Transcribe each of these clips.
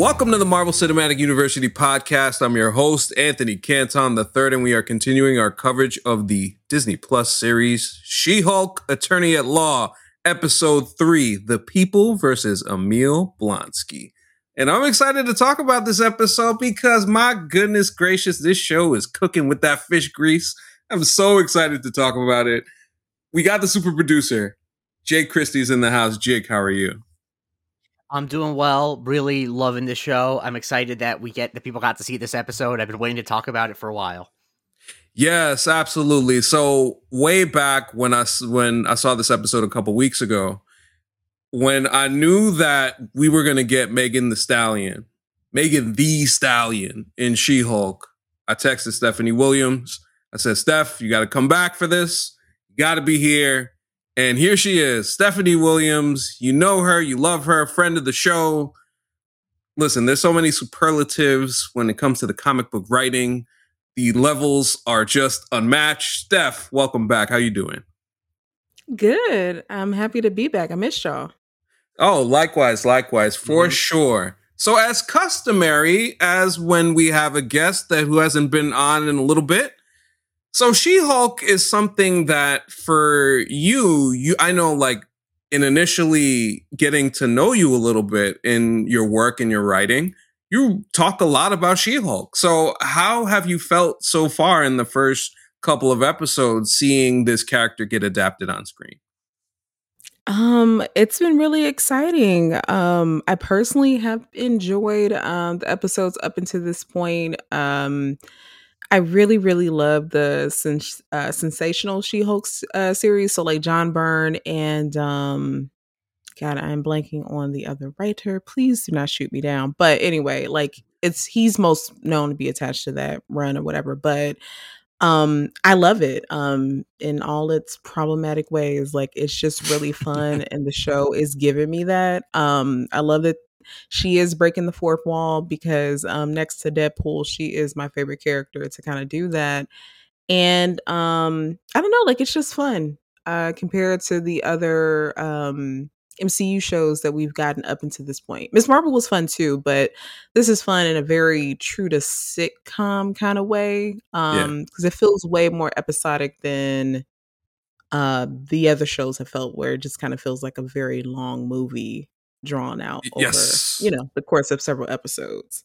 Welcome to the Marvel Cinematic University podcast. I'm your host, Anthony Canton III, and we are continuing our coverage of the Disney Plus series She Hulk Attorney at Law, Episode 3 The People versus Emil Blonsky. And I'm excited to talk about this episode because, my goodness gracious, this show is cooking with that fish grease. I'm so excited to talk about it. We got the super producer, Jake Christie's in the house. Jake, how are you? I'm doing well. Really loving the show. I'm excited that we get the people got to see this episode. I've been waiting to talk about it for a while. Yes, absolutely. So way back when I when I saw this episode a couple weeks ago, when I knew that we were going to get Megan Thee Stallion, Megan Thee Stallion in She-Hulk, I texted Stephanie Williams. I said, "Steph, you got to come back for this. You got to be here." And here she is, Stephanie Williams. You know her, you love her, friend of the show. Listen, there's so many superlatives when it comes to the comic book writing. The levels are just unmatched. Steph, welcome back. How you doing? Good. I'm happy to be back. I missed y'all. Oh, likewise, likewise, for mm-hmm. sure. So, as customary, as when we have a guest that who hasn't been on in a little bit, so She-Hulk is something that for you, you I know like in initially getting to know you a little bit in your work and your writing, you talk a lot about She-Hulk. So how have you felt so far in the first couple of episodes seeing this character get adapted on screen? Um, it's been really exciting. Um, I personally have enjoyed um the episodes up until this point. Um I really, really love the sens- uh, sensational She-Hulk uh, series. So like John Byrne and um, God, I'm blanking on the other writer. Please do not shoot me down. But anyway, like it's he's most known to be attached to that run or whatever. But um i love it um in all its problematic ways like it's just really fun and the show is giving me that um i love that she is breaking the fourth wall because um, next to Deadpool, she is my favorite character to kind of do that. And um, I don't know, like it's just fun uh, compared to the other um, MCU shows that we've gotten up until this point. Ms. Marvel was fun too, but this is fun in a very true to sitcom kind of way because um, yeah. it feels way more episodic than uh, the other shows have felt, where it just kind of feels like a very long movie drawn out over, yes. you know, the course of several episodes.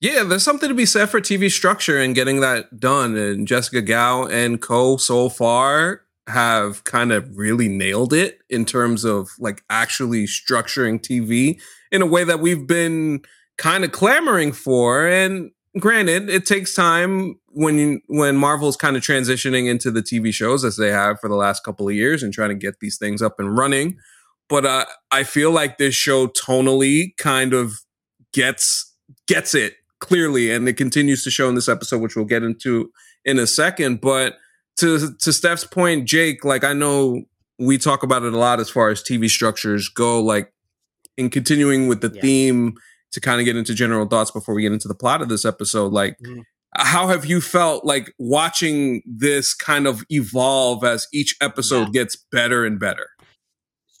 Yeah, there's something to be said for TV structure and getting that done. And Jessica Gao and co so far have kind of really nailed it in terms of like actually structuring TV in a way that we've been kind of clamoring for. And granted, it takes time when you, when Marvel's kind of transitioning into the TV shows as they have for the last couple of years and trying to get these things up and running but uh, I feel like this show tonally kind of gets gets it clearly, and it continues to show in this episode, which we'll get into in a second. But to to Steph's point, Jake, like I know we talk about it a lot as far as TV structures go, like in continuing with the yeah. theme to kind of get into general thoughts before we get into the plot of this episode, like. Mm. How have you felt like watching this kind of evolve as each episode yeah. gets better and better?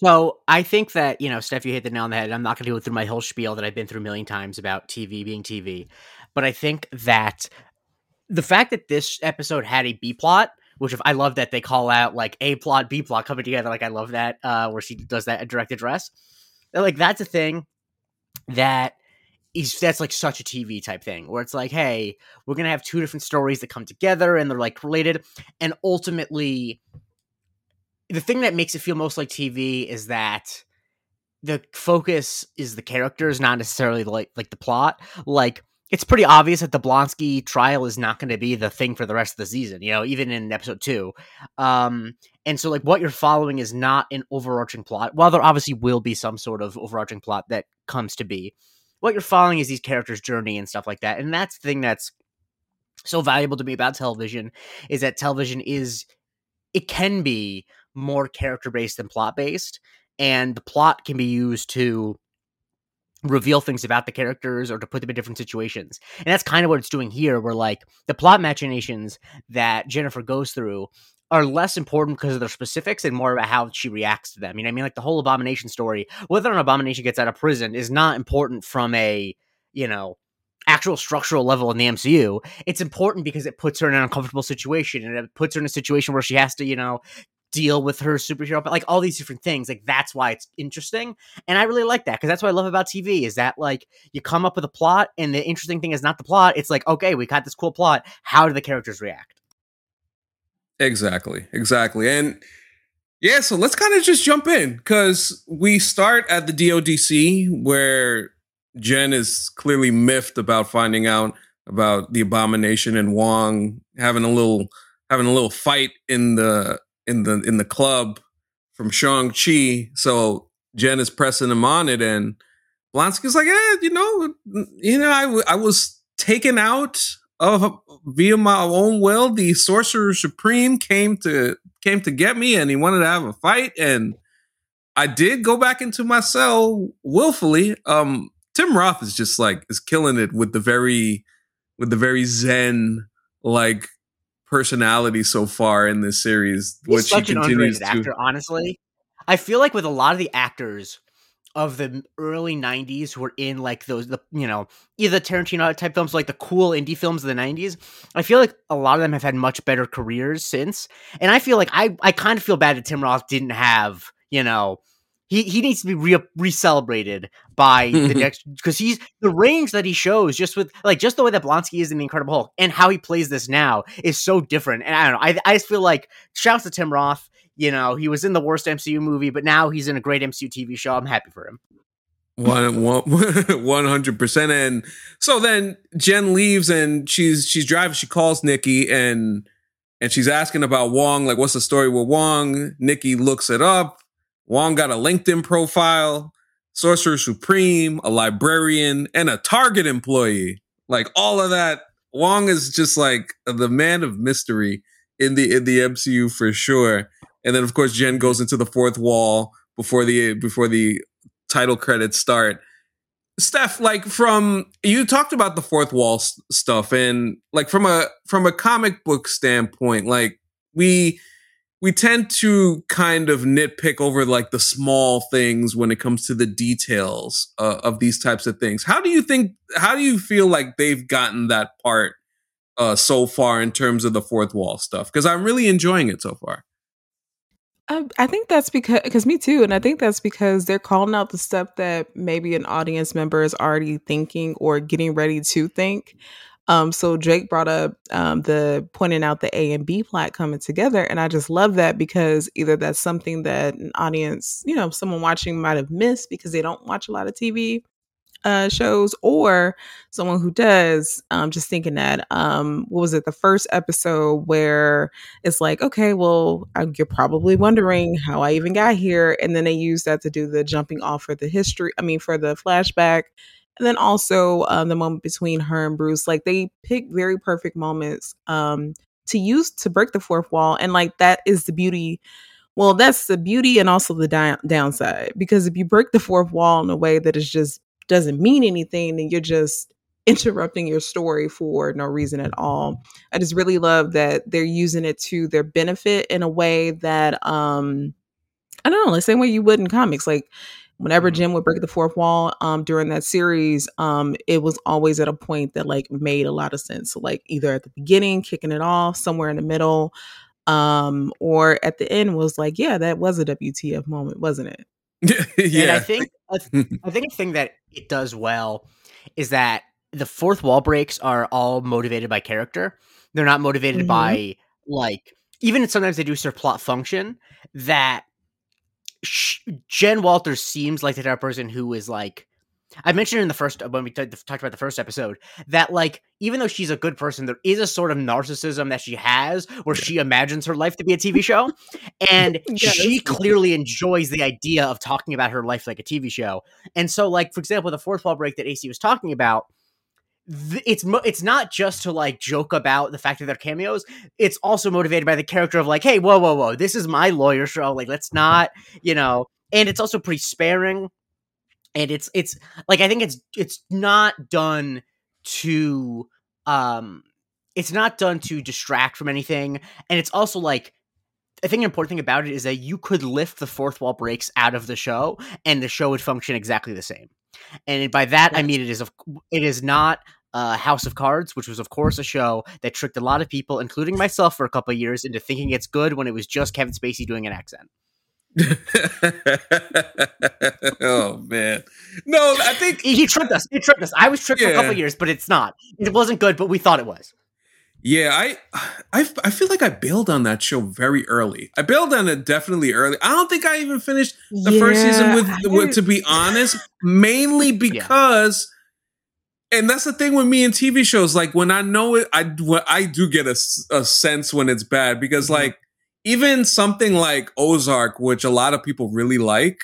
So I think that you know, Steph, you hit the nail on the head. I'm not going to go through my whole spiel that I've been through a million times about TV being TV, but I think that the fact that this episode had a B plot, which I love that they call out like A plot, B plot coming together, like I love that uh, where she does that direct address. Like that's a thing that is that's like such a TV type thing where it's like, hey, we're gonna have two different stories that come together and they're like related, and ultimately the thing that makes it feel most like TV is that the focus is the characters, not necessarily like like the plot. Like it's pretty obvious that the Blonsky trial is not going to be the thing for the rest of the season. You know, even in episode two. Um, and so like what you're following is not an overarching plot. While there obviously will be some sort of overarching plot that comes to be, what you're following is these characters' journey and stuff like that. And that's the thing that's so valuable to me about television is that television is it can be more character based than plot based, and the plot can be used to reveal things about the characters or to put them in different situations. And that's kind of what it's doing here, where like the plot machinations that Jennifer goes through are less important because of their specifics and more about how she reacts to them. You know, I mean, like the whole abomination story, whether an abomination gets out of prison is not important from a you know, actual structural level in the MCU, it's important because it puts her in an uncomfortable situation and it puts her in a situation where she has to, you know, deal with her superhero, but like all these different things. Like that's why it's interesting. And I really like that because that's what I love about TV is that like you come up with a plot and the interesting thing is not the plot. It's like, okay, we got this cool plot. How do the characters react? Exactly. Exactly. And yeah, so let's kind of just jump in because we start at the DODC where Jen is clearly miffed about finding out about the abomination and Wong having a little having a little fight in the in the in the club from Shang Chi. So Jen is pressing him on it, and Blonsky's like, "Yeah, you know, you know, I I was taken out of via my own will. The Sorcerer Supreme came to came to get me, and he wanted to have a fight, and I did go back into my cell willfully. Um, Tim Roth is just like is killing it with the very with the very zen like personality so far in this series, He's which such he continues to. actor, honestly. I feel like with a lot of the actors of the early 90s who were in like those the you know either Tarantino type films like the cool indie films of the 90s I feel like a lot of them have had much better careers since and I feel like I I kind of feel bad that Tim Roth didn't have you know he he needs to be re re-celebrated by the next because he's the range that he shows just with like just the way that Blonsky is in the Incredible Hulk and how he plays this now is so different and I don't know I I just feel like shouts to Tim Roth you know, he was in the worst MCU movie, but now he's in a great MCU TV show. I'm happy for him. One one hundred percent. And so then Jen leaves and she's she's driving. She calls Nikki and and she's asking about Wong. Like, what's the story with Wong? Nikki looks it up. Wong got a LinkedIn profile, Sorcerer Supreme, a librarian, and a Target employee. Like all of that. Wong is just like the man of mystery in the in the MCU for sure. And then of course Jen goes into the fourth wall before the before the title credits start. Steph, like from you talked about the fourth wall stuff, and like from a from a comic book standpoint, like we we tend to kind of nitpick over like the small things when it comes to the details uh, of these types of things. How do you think? How do you feel like they've gotten that part uh, so far in terms of the fourth wall stuff? Because I'm really enjoying it so far. I, I think that's because because me too, and I think that's because they're calling out the stuff that maybe an audience member is already thinking or getting ready to think. Um, so Jake brought up um, the pointing out the A and B plot coming together, and I just love that because either that's something that an audience, you know, someone watching might have missed because they don't watch a lot of TV, uh, shows or someone who does um, just thinking that um, what was it the first episode where it's like okay well I, you're probably wondering how i even got here and then they use that to do the jumping off for the history i mean for the flashback and then also um, the moment between her and bruce like they pick very perfect moments um, to use to break the fourth wall and like that is the beauty well that's the beauty and also the down- downside because if you break the fourth wall in a way that is just doesn't mean anything, then you're just interrupting your story for no reason at all. I just really love that they're using it to their benefit in a way that um I don't know, the same way you would in comics. Like whenever Mhm. Jim would break the fourth wall um during that series, um it was always at a point that like made a lot of sense. So like either at the beginning, kicking it off, somewhere in the middle, um, or at the end was like, yeah, that was a WTF moment, wasn't it? yeah, And I think a th- I think a thing that it does well is that the fourth wall breaks are all motivated by character. They're not motivated Mhm. by like even sometimes they do serve plot function that sh- Jen Walters seems like the type of person who is like I mentioned in the first uh, when we t- talked about the first episode that like even though she's a good person, there is a sort of narcissism that she has where she imagines her life to be a TV show, and Yes. she clearly enjoys the idea of talking about her life like a TV show. And so, like for example, the fourth wall break that AC was talking about, th- it's mo- it's not just to like joke about the fact that they're cameos. It's also motivated by the character of like, hey, whoa, whoa, whoa, this is my lawyer show. Like, let's not, you know. And it's also pretty sparing and it's it's like I think it's it's not done to um it's not done to distract from anything and it's also like I think an important thing about it is that you could lift the fourth wall breaks out of the show, and the show would function exactly the same. And by that, I mean it is it is not uh, House of Cards, which was of course a show that tricked a lot of people, including myself, for a couple years into thinking it's good when it was just Kevin Spacey doing an accent. oh man, no, I think he, he, tricked us. He tricked us. I was tricked yeah. for a couple years, but it's not. It wasn't good, but we thought it was. Yeah, I, I, I feel like I bailed on that show very early. I bailed on it definitely early. I don't think I even finished the yeah, first season with, with, to be honest, mainly because. Yeah. And that's the thing with me and TV shows. Like when I know it, I I do get a, a sense when it's bad because mm-hmm. like even something like Ozark, which a lot of people really like,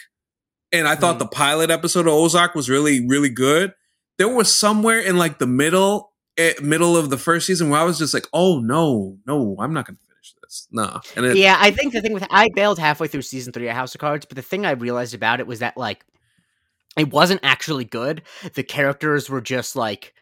and I thought mm. the pilot episode of Ozark was really, really good. There was somewhere in like the middle, eh, middle of the first season where I was just like, "Oh no, no, I'm not gonna finish this." No, and it, yeah, I think the thing with I bailed halfway through season three of House of Cards, but the thing I realized about it was that like it wasn't actually good. The characters were just like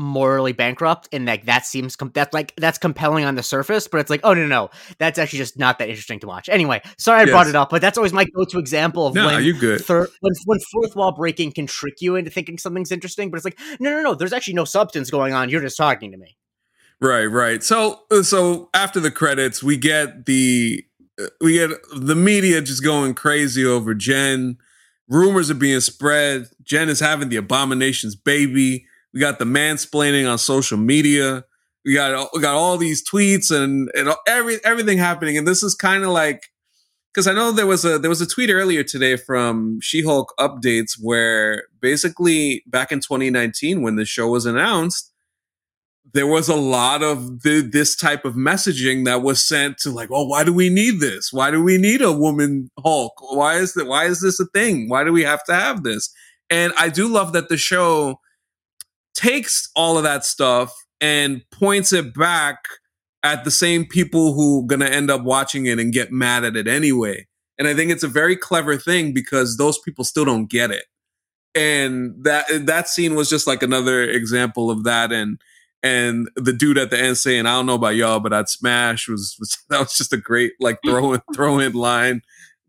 morally bankrupt and like that seems com- that's like that's compelling on the surface but it's like oh no, no no. That's actually just not that interesting to watch. Anyway sorry i yes. brought it up but that's always my go-to example of no, when you good. thir- when, when fourth wall breaking can trick you into thinking something's interesting but it's like no no no there's actually no substance going on. You're just talking to me. Right right. So uh, so after the credits we get the uh, we get the media just going crazy over jen. Rumors are being spread. Jen is having the abominations baby we got the mansplaining on social media. We got we got all these tweets and and every everything happening. And this is kind of like because I know there was a there was a tweet earlier today from She-Hulk updates where basically back in 2019 when the show was announced, there was a lot of the, this type of messaging that was sent to like, oh, why do we need this? Why do we need a woman Hulk? Why is that? Why is this a thing? Why do we have to have this? And I do love that the show takes all of that stuff and points it back at the same people who gonna end up watching it and get mad at it anyway. And I think it's a very clever thing because those people still don't get it. And that that scene was just like another example of that. And and the dude at the end saying, "I don't know about y'all, but I'd smash." Was, was that was just a great like throw in throw in line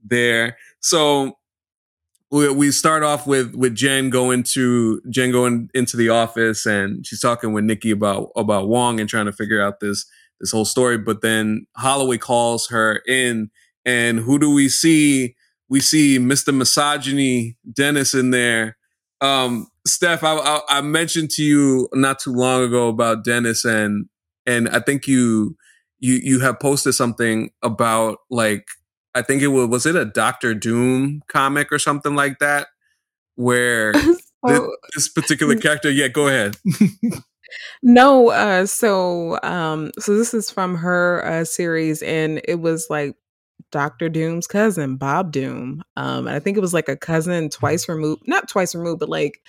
there. So we, we start off with with Jen going to Jen going into the office and she's talking with Nikki about about Wong and trying to figure out this this whole story. But then Holloway calls her in, and who do we see? We see Mr. Misogyny Dennis in there. Um, Steph, I, I, I mentioned to you not too long ago about Dennis, and and I think you you you have posted something about like I think it was was it a Doctor Doom comic or something like that, where so, this, particular character. Yeah, go ahead. no, uh, so um, so this is from her uh, series, and it was like Doctor Doom's cousin, Bob Doom. Um, and I think it was like a cousin twice removed, not twice removed, but like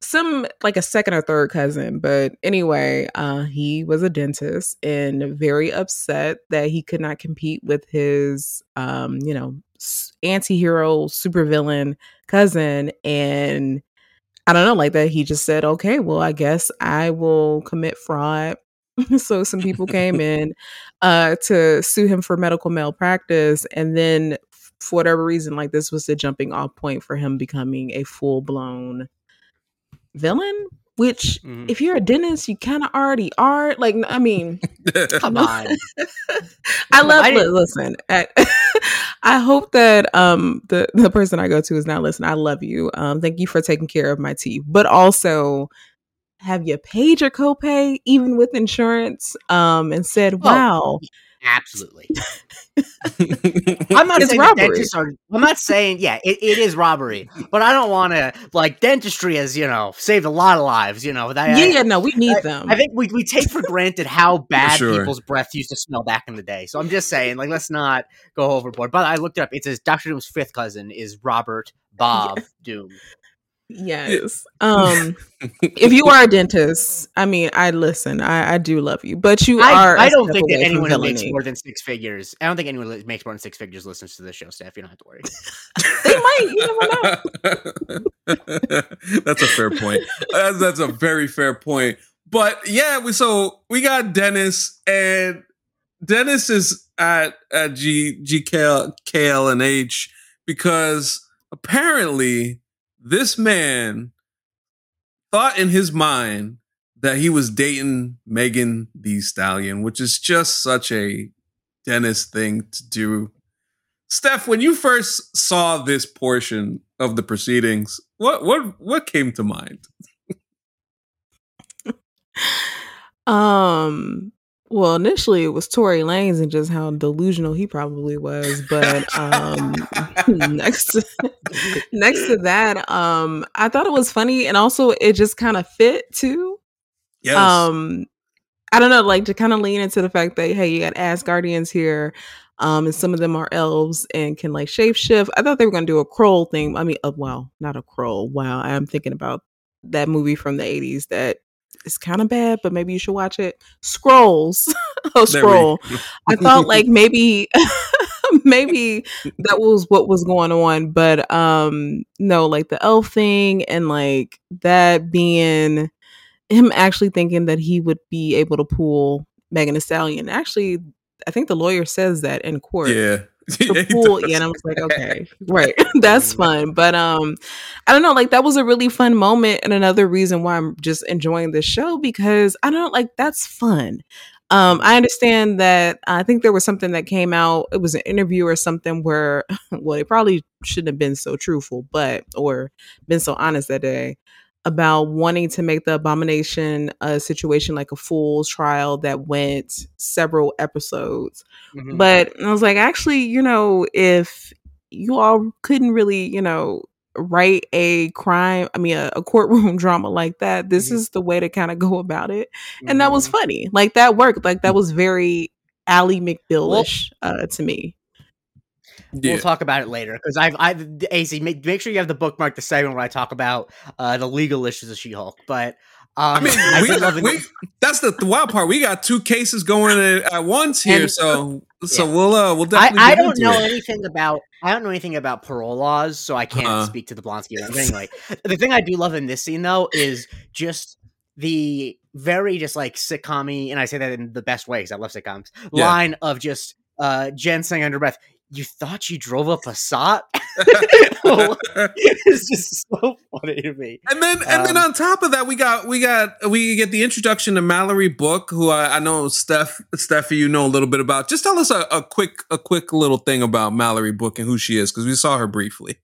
some like a second or third cousin but anyway uh he was a dentist and very upset that he could not compete with his um you know anti-hero supervillain cousin and i don't know like that he just said okay well i guess i will commit fraud. So some people came in uh to sue him for medical malpractice and then for whatever reason like this was the jumping off point for him becoming a full-blown villain which mm-hmm. if you're a dentist you kind of already are like i mean come on. I love I listen I, I, hope that um the the person i go to is not listening. I love you. Um thank you for taking care of my teeth. But also have you paid your copay even with insurance? Um and said wow oh, absolutely I'm not it's saying robbery. Are, I'm not saying yeah, it, it is robbery, but I don't want to like dentistry has you know saved a lot of lives. You know, that, yeah, I, yeah, no, we need I, them. I think we we take for granted how bad sure. people's breath used to smell back in the day. So I'm just saying, like, let's not go overboard. But I looked it up. It says Doctor Doom's fifth cousin is Robert Bob Doom. Yes. Um if you are a dentist, I mean, I listen. I, I do love you, but you I, are. I don't think that anyone who makes more than six figures. I don't think anyone who makes more than six figures listens to this show, Steph. You don't have to worry. they might. You never know. that's a fair point. That's, that's a very fair point. But yeah, we so we got Dennis, and Dennis is at at G GKL KL and H because apparently this man thought in his mind that he was dating Megan Thee Stallion, which is just such a Dennis thing to do. Steph, when you first saw this portion of the proceedings, what what what came to mind? um well, initially it was Tory Lanez and just how delusional he probably was, but um next to, next to that, um I thought it was funny and also it just kind of fit too. Yes. Um I don't know, like to kind of lean into the fact that hey, you got Asgardians here, um, and some of them are elves and can like shapeshift. I thought they were gonna do a Krull thing. I mean, uh, well, not a Krull. Wow, I'm thinking about that movie from the '80s that is kind of bad, but maybe you should watch it. Skrulls, oh Skrull. I thought like maybe maybe that was what was going on, but um no, like the elf thing and like that being him actually thinking that he would be able to pull Megan Thee Stallion. Actually, I think the lawyer says that in court. yeah. The pool, yeah, and I was like, okay, right, that's fun. But um, I don't know, like that was a really fun moment, and another reason why I'm just enjoying this show because I don't like that's fun. Um, I understand that I think there was something that came out. It was an interview or something where, well, it probably shouldn't have been so truthful, but or been so honest that day about wanting to make the abomination a situation like a fool's trial that went several episodes. Mhm. But I was like, actually, you know, if you all couldn't really, you know, write a crime, I mean, a, a courtroom drama like that, this Mhm. is the way to kind of go about it. And that was Mhm. funny. Like that worked. Like that was very Ally McBealish uh, to me. Yeah. We'll talk about it later because I've I've AC make, make sure you have the bookmark the segment where I talk about uh, the legal issues of She-Hulk. But um, I mean, we, loving we, that's the, the wild part. We got two cases going at, at once here, And- so so Yeah. we'll uh we'll definitely. I get don't know it. anything about I don't know anything about parole laws, so I can't Uh-huh. speak to the Blonsky. But anyway, the thing I do love in this scene though is just the very just like sitcom and I say that in the best way because I love sitcoms. Yeah. Line of just uh Jen saying under breath, "You thought you drove up a Passat?" it's just so funny to me. And then, and then Um, on top of that, we got we got we get the introduction to Mallory Book, who I, I know Steph Steffi, you know a little bit about. Just tell us a, a quick a quick little thing about Mallory Book and who she is, because we saw her briefly.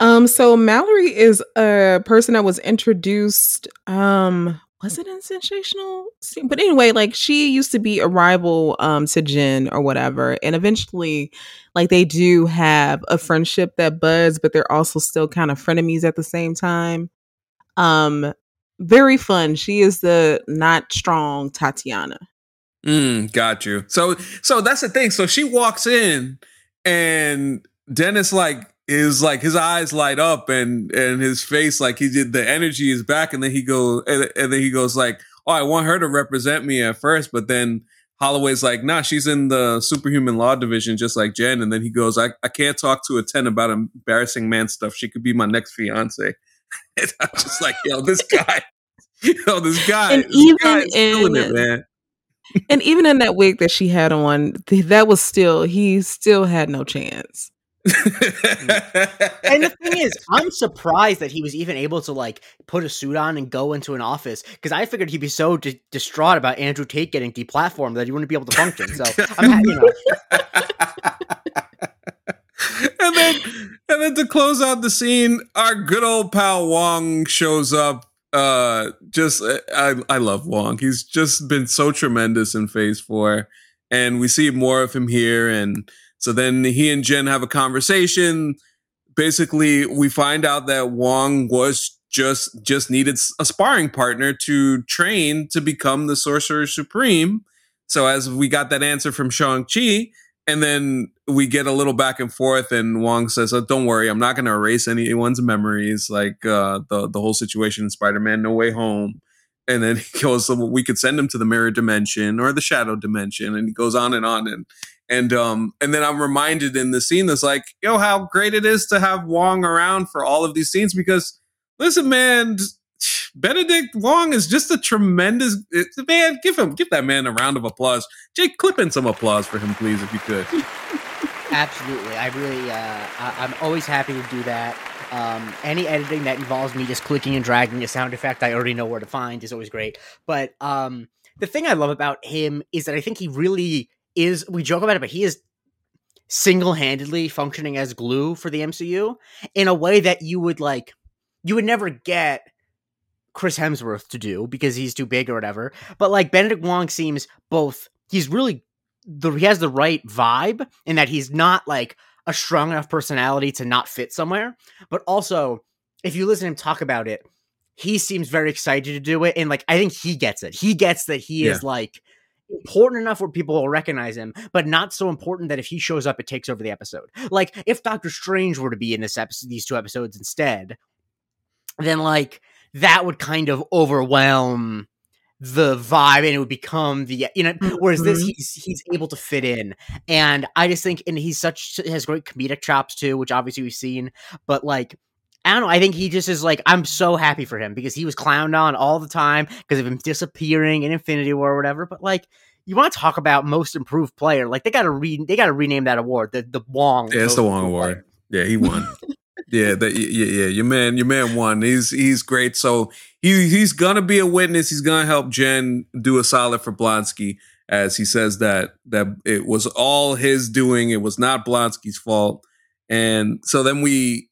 Um, so Mallory is a person that was introduced. Um, was it in Sensational? Se- But anyway, like she used to be a rival um to Jen or whatever, and eventually, like they do have a friendship that buds, but they're also still kind of frenemies at the same time. Um, very fun. She is the not strong Tatiana. Mm, got you. So so that's the thing. So she walks in, and Dennis like is like his eyes light up, and and his face like he did the energy is back, and then he goes and, and then he goes like, oh, I want her to represent me at first, but then. Holloway's like, nah, she's in the superhuman law division, just like Jen. And then he goes, I, I can't talk to a 10 about embarrassing man stuff. She could be my next fiance. And I'm just like, yo, this guy, yo, this guy, And this even guy is killing it, in- man. And even in that wig that she had on, that was still he still had no chance. And the thing is, I'm surprised that he was even able to like put a suit on and go into an office because I figured he'd be so di- distraught about Andrew Tate getting deplatformed that he wouldn't be able to function. So I'm happy, and then and then to close out the scene, our good old pal Wong shows up. Uh just I I love Wong. He's just been so tremendous in phase four. And we see more of him here. And so then he and Jen have a conversation. Basically, we find out that Wong was just just needed a sparring partner to train to become the sorcerer supreme. So as we got that answer from Shang-Chi, and then we get a little back and forth, and Wong says, oh, "Don't worry, I'm not going to erase anyone's memories, like uh, the the whole situation in Spider-Man: No Way Home." And then he goes, so "We could send him to the mirror dimension or the shadow dimension," and he goes on and on, and and um and then I'm reminded in the scene that's like, "Yo, how great it is to have Wong around for all of these scenes." Because listen, man, Benedict Wong is just a tremendous man. Give him, give that man a round of applause. Jake, clip in some applause for him, please, if you could. Absolutely, I really, uh, I, I'm always happy to do that. Um, any editing that involves me just clicking and dragging a sound effect I already know where to find is always great. But um, the thing I love about him is that I think he really is. We joke about it, but he is single-handedly functioning as glue for the MCU in a way that you would like you would never get Chris Hemsworth to do because he's too big or whatever. But like Benedict Wong seems both he's really the he has the right vibe in that he's not like a strong enough personality to not fit somewhere, but also if you listen to him talk about it, he seems very excited to do it and like I think he gets it. He gets that he yeah. is like important enough where people will recognize him, but not so important that if he shows up, it takes over the episode. Like if Doctor Strange were to be in this episode, these two episodes instead, then like that would kind of overwhelm the vibe and it would become the you know whereas this mm-hmm. he's he's able to fit in and i just think and he's such has great comedic chops too which obviously we've seen but like I don't know. I think he just is like I'm so happy for him because he was clowned on all the time because of him disappearing in Infinity War or whatever. But like, you want to talk about most improved player? Like they got to re they got to rename that award the the Wong. Yeah, it's the Wong Award. Player. Yeah, he won. yeah, that yeah, yeah, your man, your man won. He's he's great. So he he's gonna be a witness. He's gonna help Jen do a solid for Blonsky, as he says that that it was all his doing. It was not Blonsky's fault. And so then we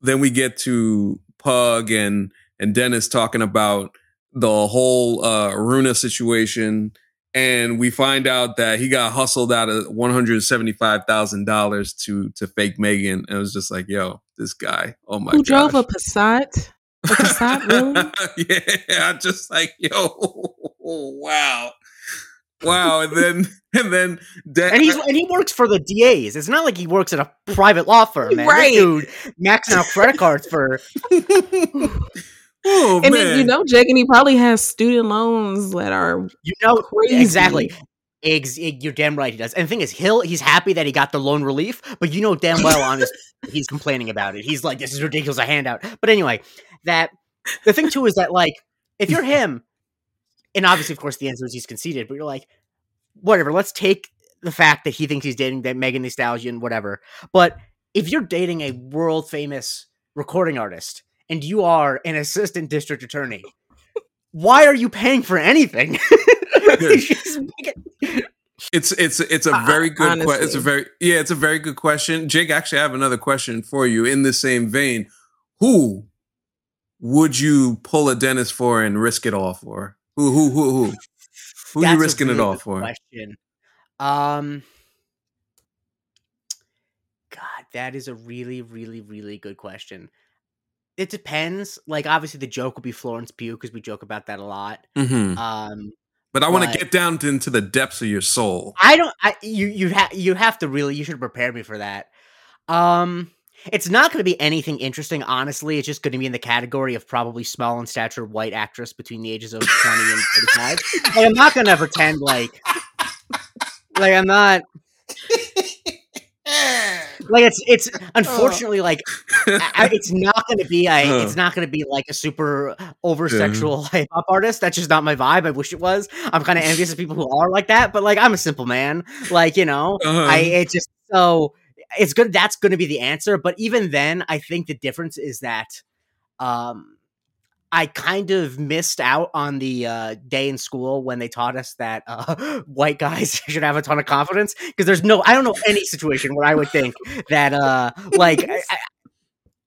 then we get to Pug and and Dennis talking about the whole uh Runa situation and we find out that he got hustled out of one hundred seventy five thousand dollars to to fake Megan, and it was just like, yo, this guy, oh my, who gosh. drove a Passat? A Passat, really? yeah, I just like, yo, wow. Wow, and then and then de- and he's and he works for the DAs. It's not like he works at a private law firm, man. Right, this dude, maxing out credit cards for Oh, and man. then you know, Jake, and he probably has student loans that are you know crazy. exactly. Ex- you're damn right he does. And the thing is, he'll he's happy that he got the loan relief, but you know damn well on his he's complaining about it. He's like, "This is ridiculous, a handout." But anyway, that the thing too is that like if you're him, and obviously, of course, the answer is he's conceded, but you're like, whatever. Let's take the fact that he thinks he's dating that Megan Thee Stallion, whatever. But if you're dating a world famous recording artist and you are an assistant district attorney, why are you paying for anything? it's it's it's a very good question. It's a very yeah, it's a very good question. Jake, actually, I have another question for you in the same vein. Who would you pull a Dennis for and risk it all for? Who who who who? Who are you risking really it all for? Question. Um God, that is a really, really, really good question it depends. Like obviously the joke will be Florence Pugh because we joke about that a lot. Mm-hmm. Um, but I want to get down to, into the depths of your soul. I don't. I you you have you have to really. You should prepare me for that. Um, it's not going to be anything interesting, honestly. It's just going to be in the category of probably small in stature white actress between the ages of twenty and thirty-five. like, I'm not going to pretend like like I'm not like it's it's unfortunately like I, it's not going to be a it's not going to be like a super over sexual hip hop artist. That's just not my vibe. I wish it was. I'm kind of envious of people who are like that, but like I'm a simple man. Like you know, uh-huh. I it's just so it's good. That's going to be the answer. But even then, I think the difference is that um I kind of missed out on the uh, day in school when they taught us that uh, white guys should have a ton of confidence because there's no I don't know any situation where I would think that uh like I, I,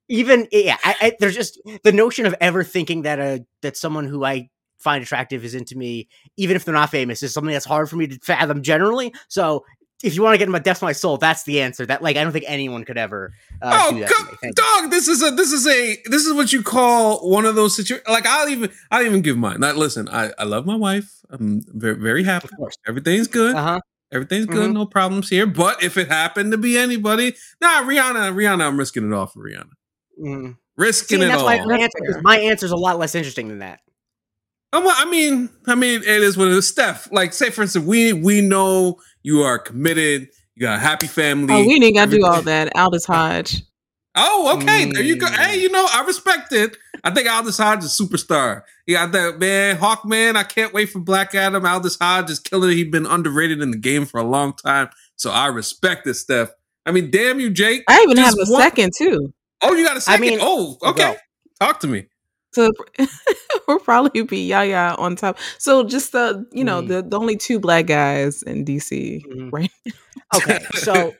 even yeah I, I, there's just the notion of ever thinking that a that someone who I find attractive is into me even if they're not famous is something that's hard for me to fathom generally so if you want to get in my depths of my soul, that's the answer. That like I don't think anyone could ever. Uh, oh, come, dog! This is a this is a this is what you call one of those situations. Like I'll even I'll even give mine. Not listen. I I love my wife. I'm very very happy. Of course, everything's good. Uh huh. Everything's good. Mm-hmm. No problems here. But if it happened to be anybody, nah, Rihanna, Rihanna, I'm risking it all for Rihanna. Mm. Risking See, it all. My answer, my answer's a lot less interesting than that. I mean, I mean, it is what it is. Steph, like, say for instance, we we know you are committed. You got a happy family. Oh, we didn't got to do all that. Aldis Hodge. Oh, okay. Mm. There you go. Hey, you know, I respect it. I think Aldis Hodge is a superstar. Yeah, that man, Hawkman. I can't wait for Black Adam. Aldis Hodge is killing it. He's been underrated in the game for a long time. So I respect this, Steph. I mean, damn you, Jake. I even have a one... second too. Oh, you got a second? I mean, oh, okay. Go. Talk to me. So we'll probably be Yaya on top. So just the you know mm. the the only two black guys in DC, mm. right? okay, so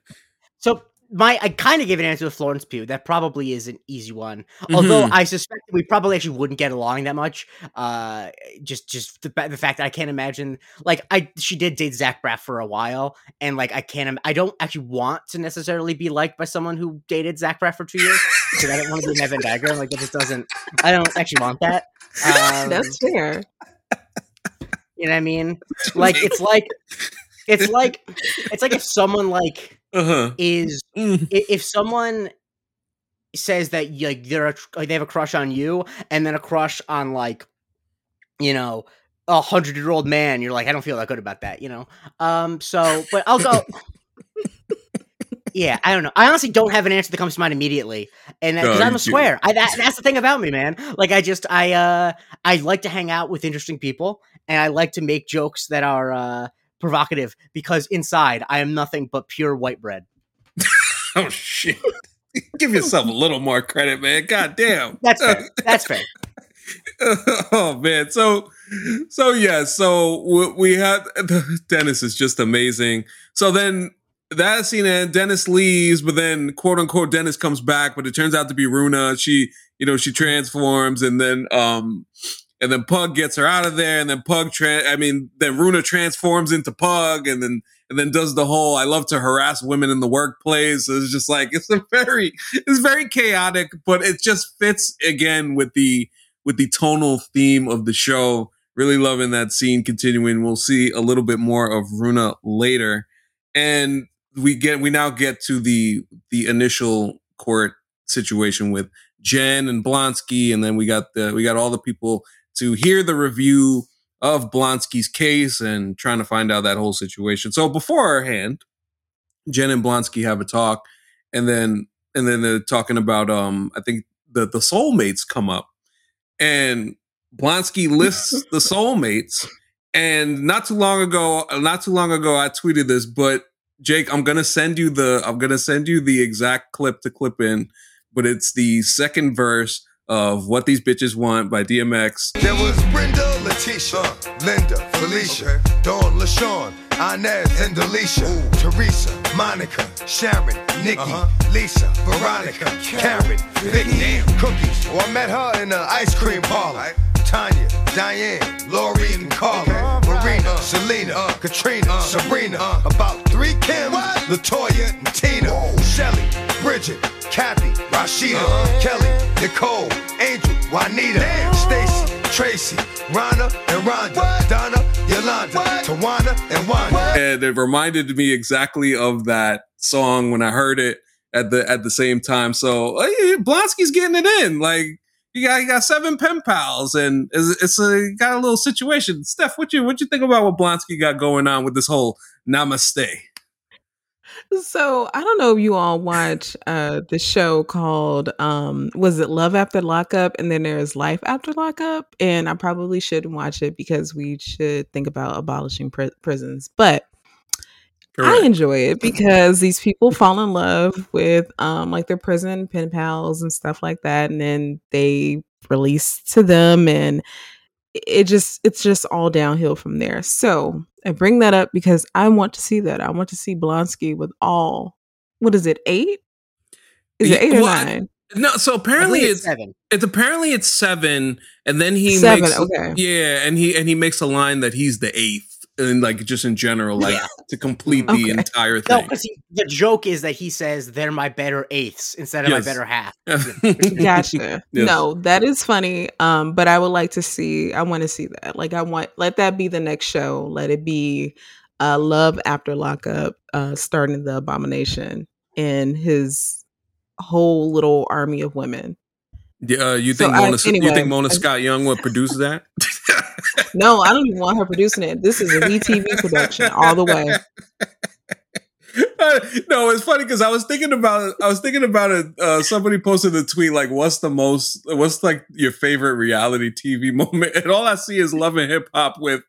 so my I kind of gave an answer to Florence Pugh. That probably is an easy one. Mm-hmm. Although I suspect we probably actually wouldn't get along that much. Uh, just just the, the fact that I can't imagine like I she did date Zach Braff for a while, and like I can't I don't actually want to necessarily be liked by someone who dated Zach Braff for two years because I don't want to be Evan Dagger. Like that just doesn't. I don't actually want that. Um, That's fair. You know what I mean? Like it's like it's like it's like if someone like uh-huh. is mm. if someone says that like they're a, like they have a crush on you and then a crush on like you know a hundred year old man you're like i don't feel that good about that you know? Um so but i'll go yeah i don't know. I honestly don't have an answer that comes to mind immediately and because i'm a swear I, that, that's the thing about me man. Like i just i uh i like to hang out with interesting people and i like to make jokes that are uh provocative because inside I am nothing but pure white bread. oh shit. Give yourself a little more credit, man. God damn. That's fair. That's fair. oh man. So so yeah, so we have Dennis is just amazing. So then that scene and Dennis leaves, but then quote unquote Dennis comes back, but it turns out to be Runa. She, you know, she transforms and then um and then Pug gets her out of there, and then Pug, tra- I mean, then Runa transforms into Pug, and then and then does the whole "I love to harass women in the workplace." So it's just like it's a very, it's very chaotic, but it just fits again with the with the tonal theme of the show. Really loving that scene continuing. We'll see a little bit more of Runa later, and we get we now get to the the initial court situation with Jen and Blonsky, and then we got the we got all the people to hear the review of Blonsky's case and trying to find out that whole situation. So beforehand, Jen and Blonsky have a talk, and then and then they're talking about um I think the the soulmates come up, and Blonsky lists the soulmates. And not too long ago, not too long ago, I tweeted this, but Jake, I'm gonna send you the I'm gonna send you the exact clip to clip in, but it's the second verse of What These Bitches Want by DMX. There was Brenda, Letitia, Linda, Felicia, okay. Dawn, LaShawn, Inez, and Delisha, Ooh. Teresa, Monica, Sharon, Nikki, uh-huh. Lisa, Veronica, Karen, Vicky, Cookies. Oh, I met her in the ice cream parlor. Right. Tanya, Diane, Lori, and Carla, Marina, uh, Selena, uh, Katrina, uh, Serena, uh, about three Kims, Latoya, and Tina, Shelly, Bridget, Kathy, Rashida, uh-huh. Kelly, Nicole, Angel, Juanita, Stacy, Tracy, Rana, and Rhonda, what? Donna, Yolanda, what? Tawana, and Wanda. And it reminded me exactly of that song when I heard it at the at the same time. So hey, Blonsky's getting it in. Like you got you got seven pen pals, and it's, it's a got a little situation. Steph, what you what you think about what Blonsky got going on with this whole namaste? So I don't know if you all watch uh the show called um was it Love After Lockup and then there's Life After Lockup and I probably shouldn't watch it because we should think about abolishing pr- prisons. But Correct. I enjoy it because these people fall in love with um like their prison pen pals and stuff like that and then they release to them and it just it's just all downhill from there. So I bring that up because I want to see that. I want to see Blonsky with all what is it, eight? Is it eight or well, nine? No, so apparently it's, it's, seven. It's apparently it's seven, and then he seven, makes okay. yeah, and he and he makes a line that he's the eighth and like just in general, like yeah. to complete the entire thing. No, because the joke is that he says they're my better eighths instead of yes. my better half. gotcha. Yes. No, that is funny. Um, but I would like to see. I want to see that. Like, I want let that be the next show. Let it be uh, Love After Lockup, uh, starting the Abomination and his whole little army of women. Yeah, uh, you think so Mona, I, anyway, you think Mona Scott Young would produce that? no, I don't even want her producing it. This is a VTV production all the way. No, it's funny because I was thinking about I was thinking about it. Uh, somebody posted a tweet like, "What's the most? What's like your favorite reality TV moment?" And all I see is Love and Hip Hop with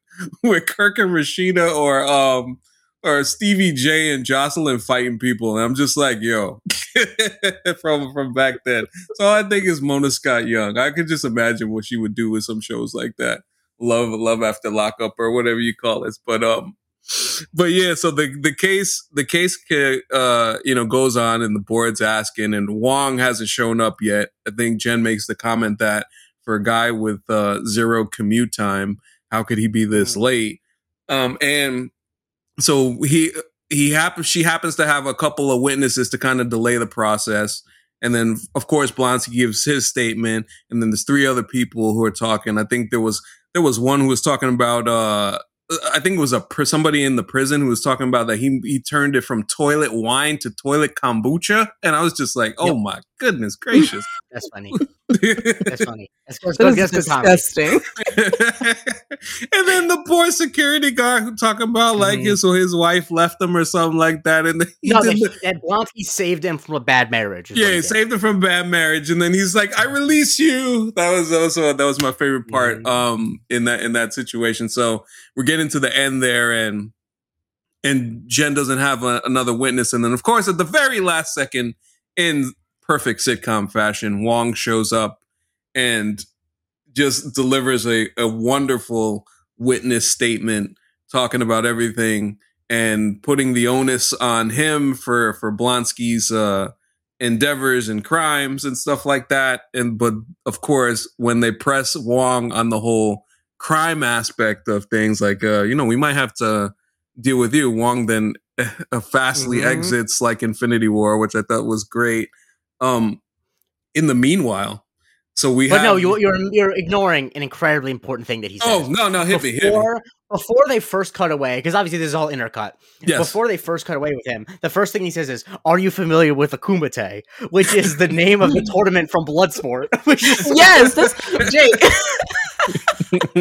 with Kirk and Rasheeda or um or Stevie J and Joseline fighting people, and I'm just like, yo, from from back then. So I think is Mona Scott Young. I could just imagine what she would do with some shows like that. Love, love after lockup or whatever you call it. But um, but yeah, so the the case the case uh you know goes on and the board's asking and Wong hasn't shown up yet. I think Jen makes the comment that for a guy with uh, zero commute time, how could he be this mm. late? Um, and so he he happens she happens to have a couple of witnesses to kind of delay the process. And then, of course, Blonsky gives his statement, and then there's three other people who are talking. I think there was there was one who was talking about uh, I think it was a somebody in the prison who was talking about that he he turned it from toilet wine to toilet kombucha, and I was just like, oh yep. my goodness gracious, that's funny. that's funny. That's, that's, that's, that's disgusting. and then the poor security guard who talking about like mm-hmm. his so his wife left him or something like that, and he no, that, the, that Blonsky saved him from a bad marriage. Yeah, he, he saved him from bad marriage, and then he's like, "I release you." That was also that was my favorite part mm-hmm. um in that in that situation. So we're getting to the end there, and and Jen doesn't have a, another witness, and then of course at the very last second in perfect sitcom fashion, Wong shows up and just delivers a, a wonderful witness statement talking about everything and putting the onus on him for for Blonsky's uh, endeavors and crimes and stuff like that. And but of course, when they press Wong on the whole crime aspect of things, like uh, you know, we might have to deal with you. Wong then uh, fastly mm-hmm. exits like Infinity War, which I thought was great. Um, in the meanwhile, so we but have, no, you, you're you're ignoring an incredibly important thing that he said. Oh no, no, hit before, me, hit me. Before they first cut away, because obviously this is all intercut. Yes. Before they first cut away with him, the first thing he says is, "Are you familiar with the Kumite?" Which is the name of the tournament from Bloodsport. yes, that's Jake.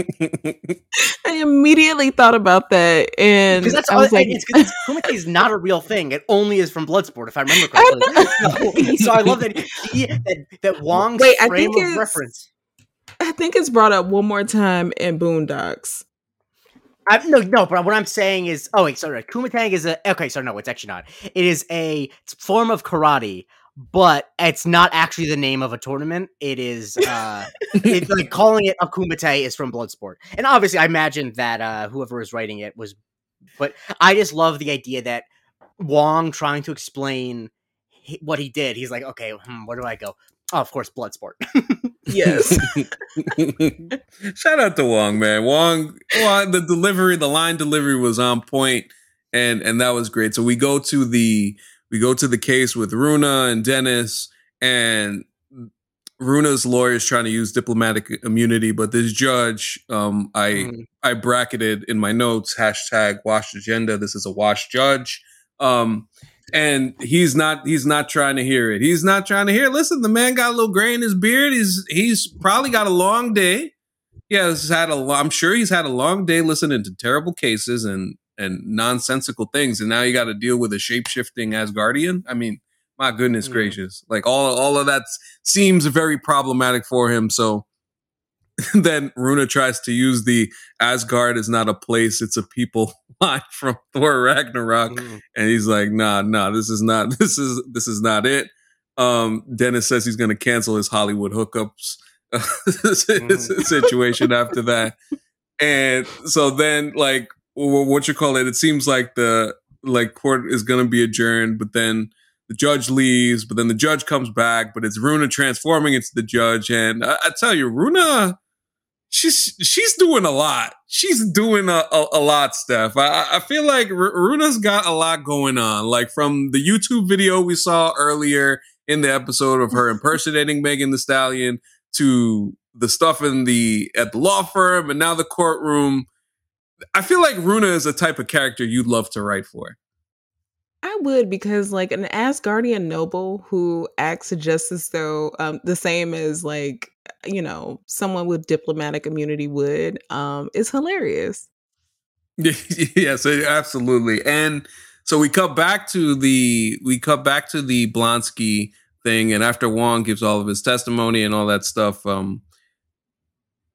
I immediately thought about that, and that's I was like, it's, Kumite is not a real thing. It only is from Bloodsport, if I remember correctly. so I love that he, that, that Wong's Wait, frame of reference. I think it's brought up one more time in Boondocks. I, no, no, but what I'm saying is, oh wait, sorry, Kumite is a okay. So no, it's actually not. It is a form of karate but it's not actually the name of a tournament. It is uh it, like calling it a kumite is from Bloodsport. And obviously I imagine that uh whoever was writing it was but I just love the idea that Wong trying to explain what he did. He's like, "Okay, hmm, where do I go?" Oh, of course, Bloodsport. yes. Shout out to Wong, man. Wong, Wong, the delivery, the line delivery was on point, and and that was great. So we go to the we go to the case with Runa and Dennis, and Runa's lawyer is trying to use diplomatic immunity, but this judge, um, I mm. I bracketed in my notes hashtag wash agenda. This is a wash judge, um, and he's not he's not trying to hear it. He's not trying to hear. It. Listen, the man got a little gray in his beard. He's he's probably got a long day. Yeah, he's had a. I'm sure he's had a long day listening to terrible cases and and nonsensical things, and now you got to deal with a shape shifting Asgardian. I mean, my goodness mm. gracious, like all all of that seems very problematic for him. So then Runa tries to use the Asgard is not a place, it's a people line from Thor Ragnarok. Mm. And he's like, nah, nah, this is not this is this is not it. Um, Dennis says he's gonna cancel his Hollywood hookups mm. situation after that. And so then like what you call it. It seems like the like court is going to be adjourned, but then the judge leaves, but then the judge comes back, but it's Runa transforming into the judge. And I, I tell you, Runa, she's she's doing a lot. She's doing a, a, a lot, Steph. I, I feel like R- Runa's got a lot going on. Like from the YouTube video we saw earlier in the episode of her impersonating Megan Thee Stallion to the stuff in the at the law firm and now the courtroom. I feel like Runa is a type of character you'd love to write for. I would because like an Asgardian noble who acts just as though um, the same as like you know someone with diplomatic immunity would um, is hilarious. yes, absolutely. And so we cut back to the we cut back to the Blonsky thing, and after Wong gives all of his testimony and all that stuff, um,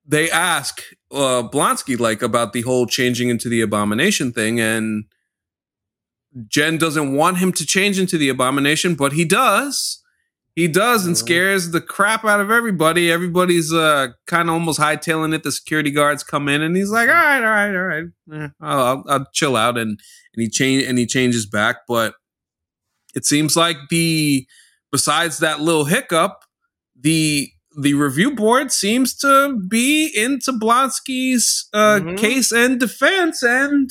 they ask uh, Blonsky like about the whole changing into the abomination thing, and Jen doesn't want him to change into the abomination, but he does. He does and scares the crap out of everybody. Everybody's uh, kind of almost hightailing it. The security guards come in, and he's like, "All right, all right, all right, eh, I'll, I'll, I'll chill out." And and he change and he changes back, but it seems like the besides that little hiccup, the the review board seems to be into Blonsky's uh, Mhm. case and defense, and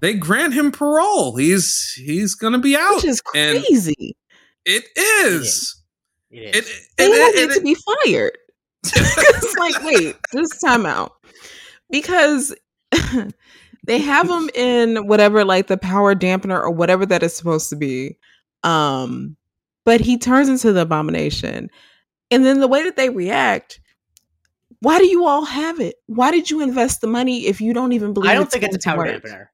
they grant him parole. He's he's gonna be out. Which is And crazy. it is. It It, is. it, They it- all it- need to be fired. it's like, wait, just time out. Because they have him in whatever, like the power dampener or whatever that is supposed to be. Um, but he turns into the abomination. And then the way that they react, why do you all have it? Why did you invest the money if you don't even believe I don't it's think it's a going power work? dampener.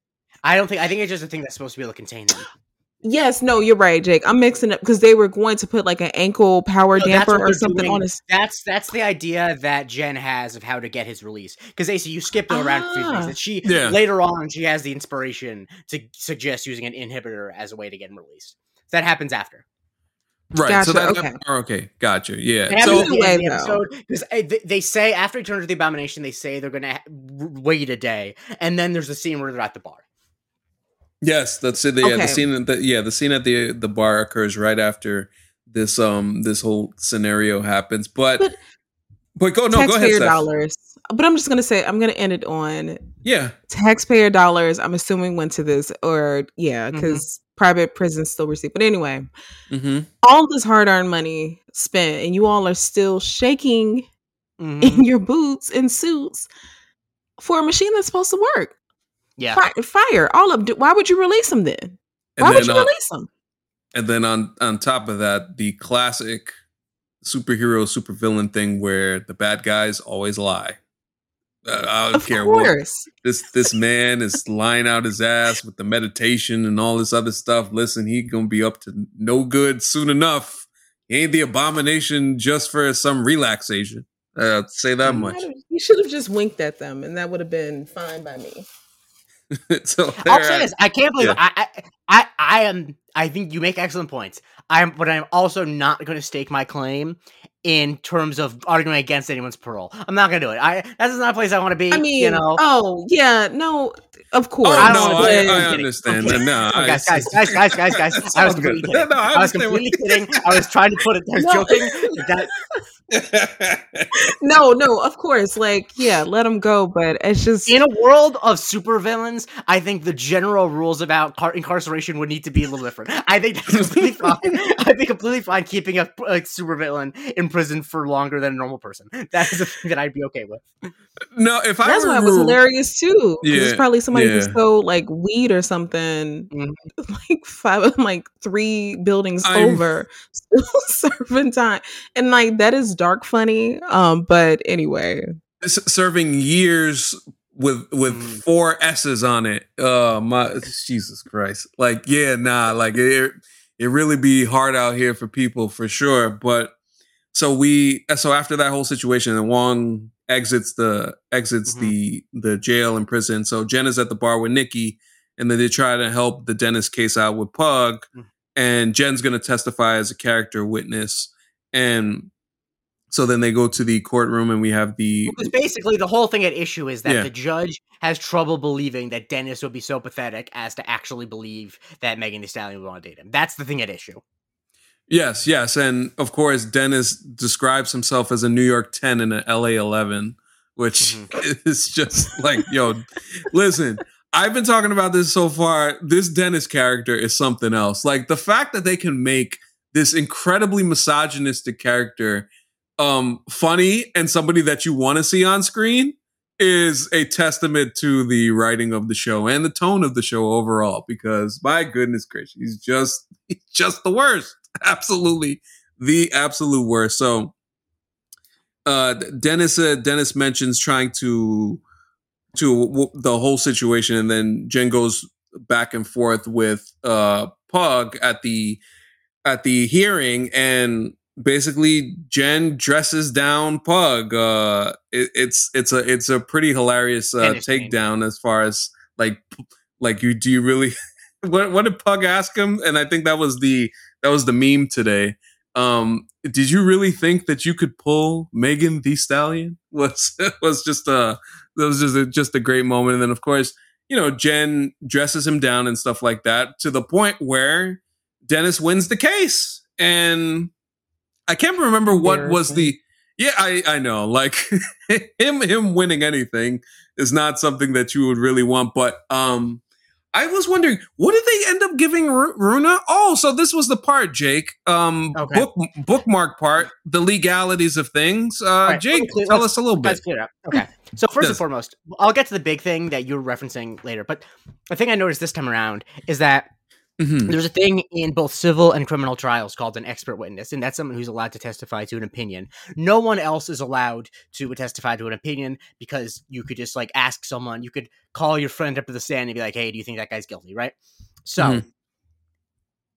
I don't think. I think it's just a thing that's supposed to be able to contain him. Yes, no, you're right, Jake. I'm mixing up because they were going to put like an ankle power No, damper or something doing. on his. That's that's the idea that Jen has of how to get his release. Because AC, you skipped around a few Ah. things. That she Yeah. later on she has the inspiration to suggest using an inhibitor as a way to get him released. That happens after. Right. so Gotcha, that, okay. that- okay, gotcha. Yeah. They So the end of the Either way, episode because they, they say after he turns to the abomination, they say they're gonna wait a day, and then there's a scene where they're at the bar. Yes, that's it. Yeah, Okay. the scene. At the, yeah, the scene at the the bar occurs right after this um this whole scenario happens. But but, But- go no, go ahead. dollars. But I'm just gonna say I'm gonna end it on Yeah, taxpayer dollars. I'm assuming went to this, or yeah, because private prisons still receive. But anyway, hmm all this hard-earned money spent, and you all are still shaking Mhm. in your boots and suits for a machine that's supposed to work. Yeah, Fire, fire all of. Why would you release them then? and Why would you uh, release them? and then on on top of that, the classic superhero supervillain thing where the bad guys always lie. Uh, I don't Of care what course. this this man is lying out his ass with the meditation and all this other stuff. Listen, he gonna be up to no good soon enough. He ain't the abomination just for some relaxation. Uh, I'll say that much. You should have just winked at them, and that would have been fine by me. so I'll say I- this: I can't believe Yeah. I, I I I am. I think you make excellent points. I'm, but I'm also not going to stake my claim in terms of arguing against anyone's parole. I'm not going to do it. I that's not a place I want to be. I mean, you know. oh yeah, no, of oh, course. Oh I don't no, I, do it. I I'm understand. I'm. No, Oh, guys, it's- guys, guys, guys, guys, guys. I was all good. completely kidding. No, I I was understand completely kidding. I was trying to put it. I was No. joking. That no, no, of course. Like, yeah, let them go. But it's just in a world of supervillains, I think the general rules about car- incarceration would need to be a little different. I think that's completely fine. I'd be completely fine keeping a, a supervillain in prison for longer than a normal person. That is a thing that I'd be okay with. no, if I that's were why it was hilarious too. too. 'cause it's probably somebody who yeah. sold like weed or something, Mhm. like five, like three buildings I'm- over, still serving time, and like that is dark funny. Um, but anyway, s- serving years with with Mm. four S's on it. Uh my Jesus Christ. Like, yeah, nah, like it it really be hard out here for people for sure. But so we so after that whole situation and Wong exits the exits Mhm. the the jail and prison. So Jen is at the bar with Nikki and then they try to help the Dennis case out with Pug. Mm. And Jen's gonna testify as a character witness. And so then they go to the courtroom and we have the Because basically, the whole thing at issue is that Yeah. the judge has trouble believing that Dennis would be so pathetic as to actually believe that Megan Thee Stallion would want to date him. That's the thing at issue. Yes, yes. And of course, Dennis describes himself as a New York 10 and an LA 11, which is just like, yo, listen, I've been talking about this so far. This Dennis character is something else. Like the fact that they can make this incredibly misogynistic character um funny and somebody that you want to see on screen is a testament to the writing of the show and the tone of the show overall because my goodness gracious he's just he's just the worst absolutely the absolute worst so uh dennis uh, dennis mentions trying to to w- the whole situation and then jen goes back and forth with uh Pug at the at the hearing and basically Jen dresses down Pug. Uh it, it's it's a it's a pretty hilarious uh takedown as far as like like you do you really what what did Pug ask him? And I think that was the that was the meme today. Um, did you really think that you could pull Megan Thee Stallion? Was was just a that was just a, just a great moment. And then of course, you know, Jen dresses him down and stuff like that to the point where Dennis wins the case. And I can't remember what was the yeah, I I know. Like him him winning anything is not something that you would really want, but um I was wondering, what did they end up giving Ru- Runa? Oh, so this was the part, Jake. Um, Okay. book bookmark part, the legalities of things. Uh, right, Jake, clear- tell let's- a little bit. Let's clear it up. Okay. So first and foremost, I'll get to the big thing that you're referencing later. But the thing I noticed this time around is that Mhm. there's a thing in both civil and criminal trials called an expert witness, and that's someone who's allowed to testify to an opinion. No one else is allowed to testify to an opinion because you could just like ask someone, you could call your friend up to the stand and be like, "Hey, do you think that guy's guilty?" Right? So. Mhm.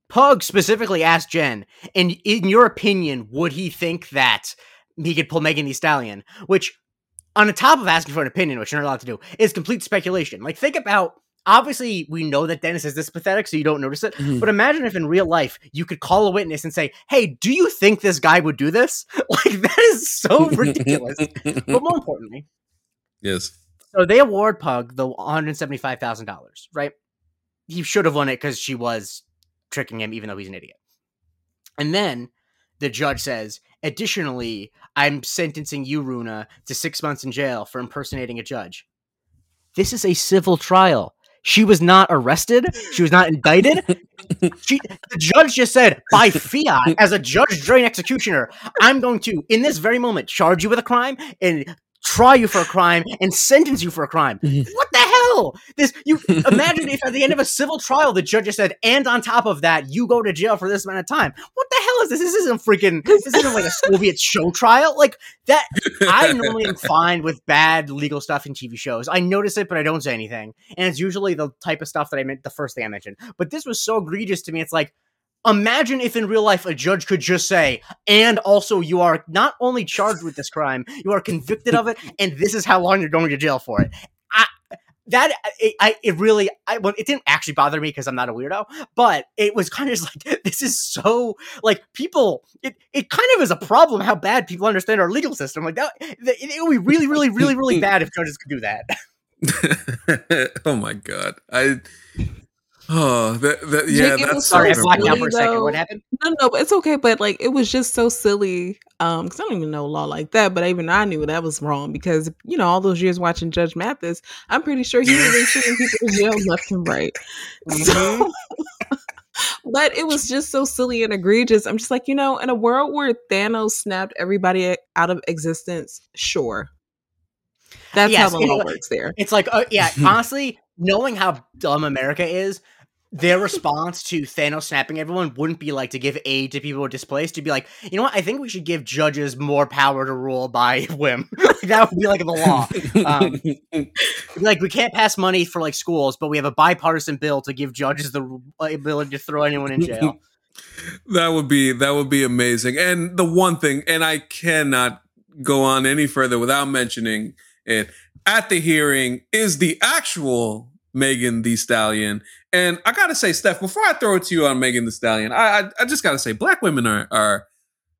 Pug specifically asked Jen, and in your opinion, would he think that he could pull Megan Thee Stallion? Which, on the top of asking for an opinion, which you're not allowed to do, is complete speculation. Like, think about obviously, we know that Dennis is this pathetic, so you don't notice it. Mhm. But imagine if in real life you could call a witness and say, "Hey, do you think this guy would do this?" Like, that is so ridiculous. but more importantly, yes. so they award Pug the one hundred seventy-five thousand dollars, right? He should have won it because she was tricking him, even though he's an idiot. And then the judge says, additionally, I'm sentencing you, Runa, to six months in jail for impersonating a judge. This is a civil trial. She was not arrested. She was not indicted. She, the judge just said, by fiat, as a judge, jury, and executioner, I'm going to, in this very moment, charge you with a crime and try you for a crime and sentence you for a crime. Mm-hmm. what the hell? This you imagine if at the end of a civil trial the judge just said, and on top of that, you go to jail for this amount of time. What the hell is this? This isn't freaking this isn't like a Soviet show trial. Like that I normally am fine with bad legal stuff in TV shows. I notice it, but I don't say anything. And it's usually the type of stuff that I meant the first thing I mentioned. But this was so egregious to me. It's like, imagine if in real life a judge could just say, and also you are not only charged with this crime, you are convicted of it, and this is how long you're going to jail for it. That uh, it, I it really I well, it didn't actually bother me because I'm not a weirdo, but it was kind of just like this is so like people it it kind of is a problem how bad people understand our legal system like that it, it would be really really really really bad if judges could do that. oh my god. I oh that, that yeah, Jake, that's was Sorry, I blacked out for a second. What happened? No, no, but it's okay. But like, it was just so silly. Um, because I don't even know law like that. But even I knew that was wrong because you know all those years watching Judge Mathis, I'm pretty sure he was been sending people to jail left and right. So, but it was just so silly and egregious. I'm just like, you know, in a world where Thanos snapped everybody out of existence, sure. That's Yes, how the law works there. It's like, uh, yeah, honestly, knowing how dumb America is, their response to Thanos snapping everyone wouldn't be like to give aid to people who are displaced. To be like, you know what? I think we should give judges more power to rule by whim. that would be like the law. Um, like, we can't pass money for like schools, but we have a bipartisan bill to give judges the ability to throw anyone in jail. that would be that would be amazing. And the one thing, and I cannot go on any further without mentioning it at the hearing is the actual Megan Thee Stallion. And I gotta say, Steph, before I throw it to you on Megan Thee Stallion, I I, I just gotta say, black women are are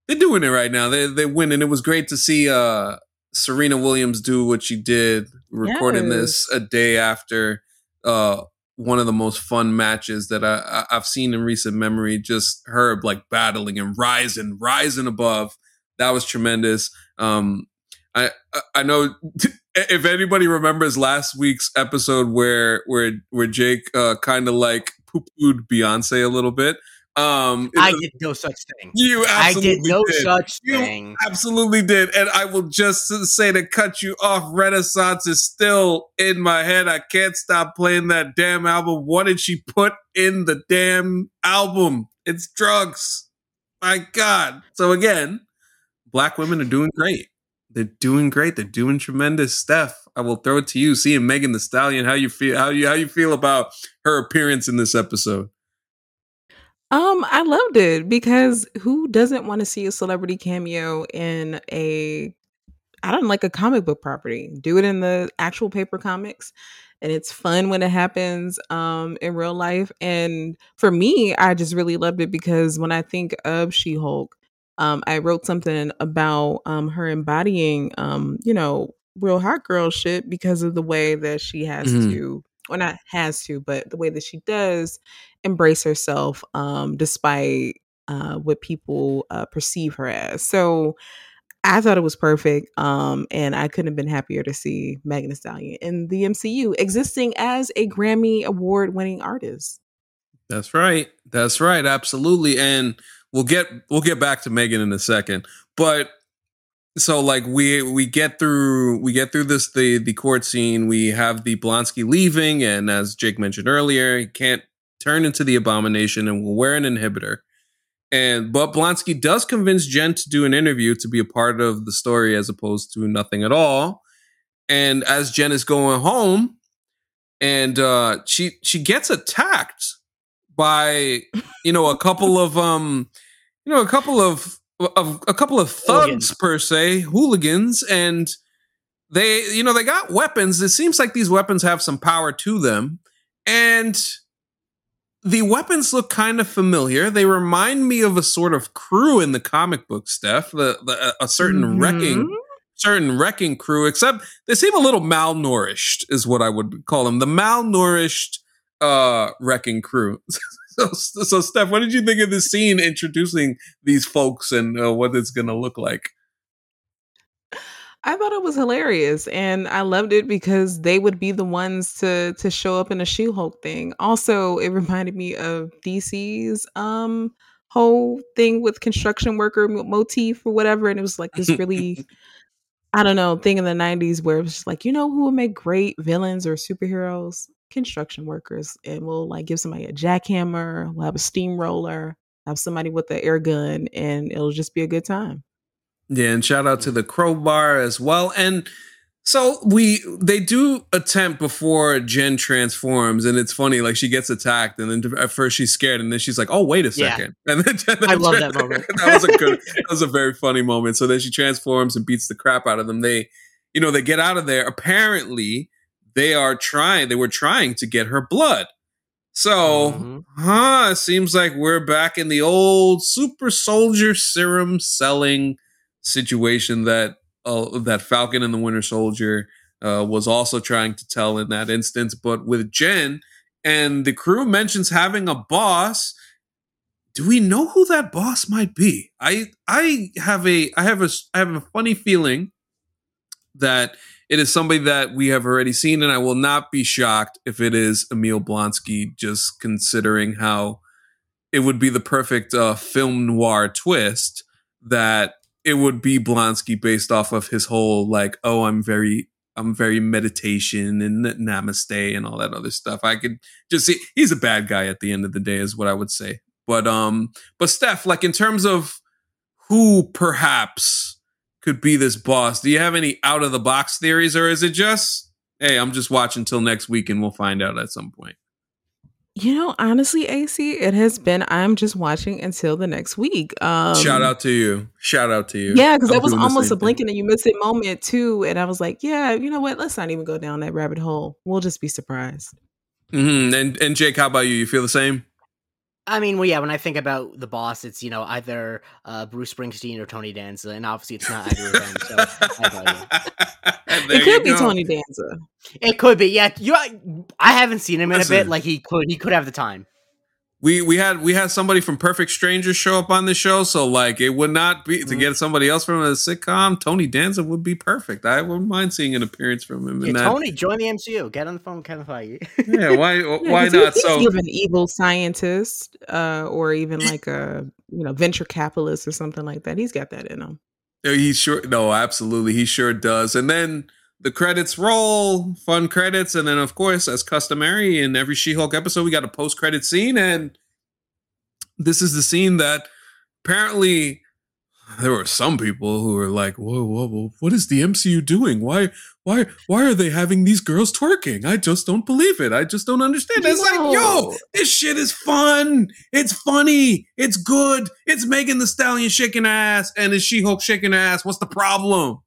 they're doing it right now. They they're winning. It was great to see uh Serena Williams do what she did, recording this a day after uh one of the most fun matches that I, I, I've seen in recent memory. Just her like battling and rising, rising above. That was tremendous. Um, I- I know if anybody remembers last week's episode where where where Jake uh, kind of like poo pooed Beyonce a little bit. Um, I did no such thing. you I absolutely did no did. such You thing. Absolutely did. And I will just say to cut you off, Renaissance is still in my head. I can't stop playing that damn album. What did she put in the damn album? It's drugs. My God. So again, black women are doing great. They're doing great. They're doing tremendous. Steph, I will throw it to you. Seeing Megan Thee Stallion, how you feel? How you how you feel about her appearance in this episode? Um, I loved it because who doesn't want to see a celebrity cameo in a I don't like a comic book property. Do it in the actual paper comics. And it's fun when it happens um, in real life. And for me, I just really loved it because when I think of She Hulk, um, I wrote something about um, her embodying, um, you know, real hot girl shit because of the way that she has Mhm. to, or not has to, but the way that she does embrace herself um, despite uh, what people uh, perceive her as. So I thought it was perfect, um, and I couldn't have been happier to see Megan Thee Stallion in the MCU, existing as a Grammy award-winning artist. That's right. That's right. Absolutely. And we'll get we'll get back to Megan in a second. But so like we we get through we get through this the the court scene. We have the Blonsky leaving, and as Jake mentioned earlier, he can't turn into the abomination and will wear an inhibitor. And but Blonsky does convince Jen to do an interview to be a part of the story as opposed to nothing at all. And as Jen is going home, and uh, she she gets attacked by you know a couple of um you know a couple of, of a couple of thugs per se hooligans and they you know they got weapons it seems like these weapons have some power to them and the weapons look kind of familiar they remind me of a sort of crew in the comic book stuff the, the a certain wrecking Mhm. certain wrecking crew, except they seem a little malnourished, is what I would call them. The malnourished uh wrecking crew. so, so Steph, what did you think of this scene introducing these folks and uh, what it's gonna look like? I thought it was hilarious, and I loved it because they would be the ones to to show up in a She-Hulk thing. Also, it reminded me of DC's um whole thing with construction worker motif or whatever, and it was like this really. I don't know, thing in the 90s where it was just like, you know who would make great villains or superheroes? Construction workers. And we'll like give somebody a jackhammer, we'll have a steamroller, have somebody with an air gun, and it'll just be a good time. Yeah, and shout out to the crowbar as well. And so we they do attempt before Jen transforms, and it's funny, like she gets attacked, and then at first she's scared, and then she's like, "Oh, wait a Yeah. second. And then I love that moment. that was a good, that was a very funny moment. So then she transforms and beats the crap out of them. They, you know, they get out of there. Apparently, they are trying. They were trying to get her blood. So, Mhm. huh? It seems like we're back in the old super soldier serum selling situation that uh, that Falcon and the Winter Soldier uh, was also trying to tell in that instance, but with Jen and the crew mentions having a boss. Do we know who that boss might be? I I have a I have a I have a funny feeling that it is somebody that we have already seen, and I will not be shocked if it is Emil Blonsky, just considering how it would be the perfect uh, film noir twist that it would be Blonsky based off of his whole like, oh, I'm very I'm very meditation and namaste and all that other stuff. I could just see he's a bad guy at the end of the day, is what I would say. But um, but Steph, like in terms of who perhaps could be this boss, do you have any out of the box theories, or is it just hey, I'm just watching till next week and we'll find out at some point? You know, honestly, AC, it has been I'm just watching until the next week. Um Shout out to you. Shout out to you. Yeah, because that was almost a thing. blinking and you miss it moment too. And I was like, yeah, you know what? Let's not even go down that rabbit hole. We'll just be surprised. hmm And and Jake, how about you? You feel the same? I mean, well, yeah. When I think about the boss, it's you know either uh, Bruce Springsteen or Tony Danza, and obviously it's not either of them. So I got you. It could be go. Tony Danza. It could be, yeah. You, I, I haven't seen him in a bit. Like he could, he could have the time. We we had we had somebody from Perfect Strangers show up on the show, so like it would not be to Mhm. get somebody else from a sitcom. Tony Danza would be perfect. I wouldn't mind seeing an appearance from him Yeah, in that. Tony, join the MCU. Get on the phone, with Kevin Feige. Yeah, why Yeah, why 'cause he- not? He's So even evil scientist, uh, or even like a you know venture capitalist or something like that. He's got that in him. Yeah, He sure no, absolutely, he sure does. And then the credits roll, fun credits, and then of course, as customary in every She-Hulk episode, we got a post-credit scene, and this is the scene that apparently there were some people who were like, "Whoa, whoa, whoa! What is the MCU doing? Why, why, why are they having these girls twerking? I just don't believe it. I just don't understand." It's like, yo, this shit is fun. It's funny. It's good. It's Megan Thee Stallion shaking her ass, and is She Hulk shaking her ass? What's the problem?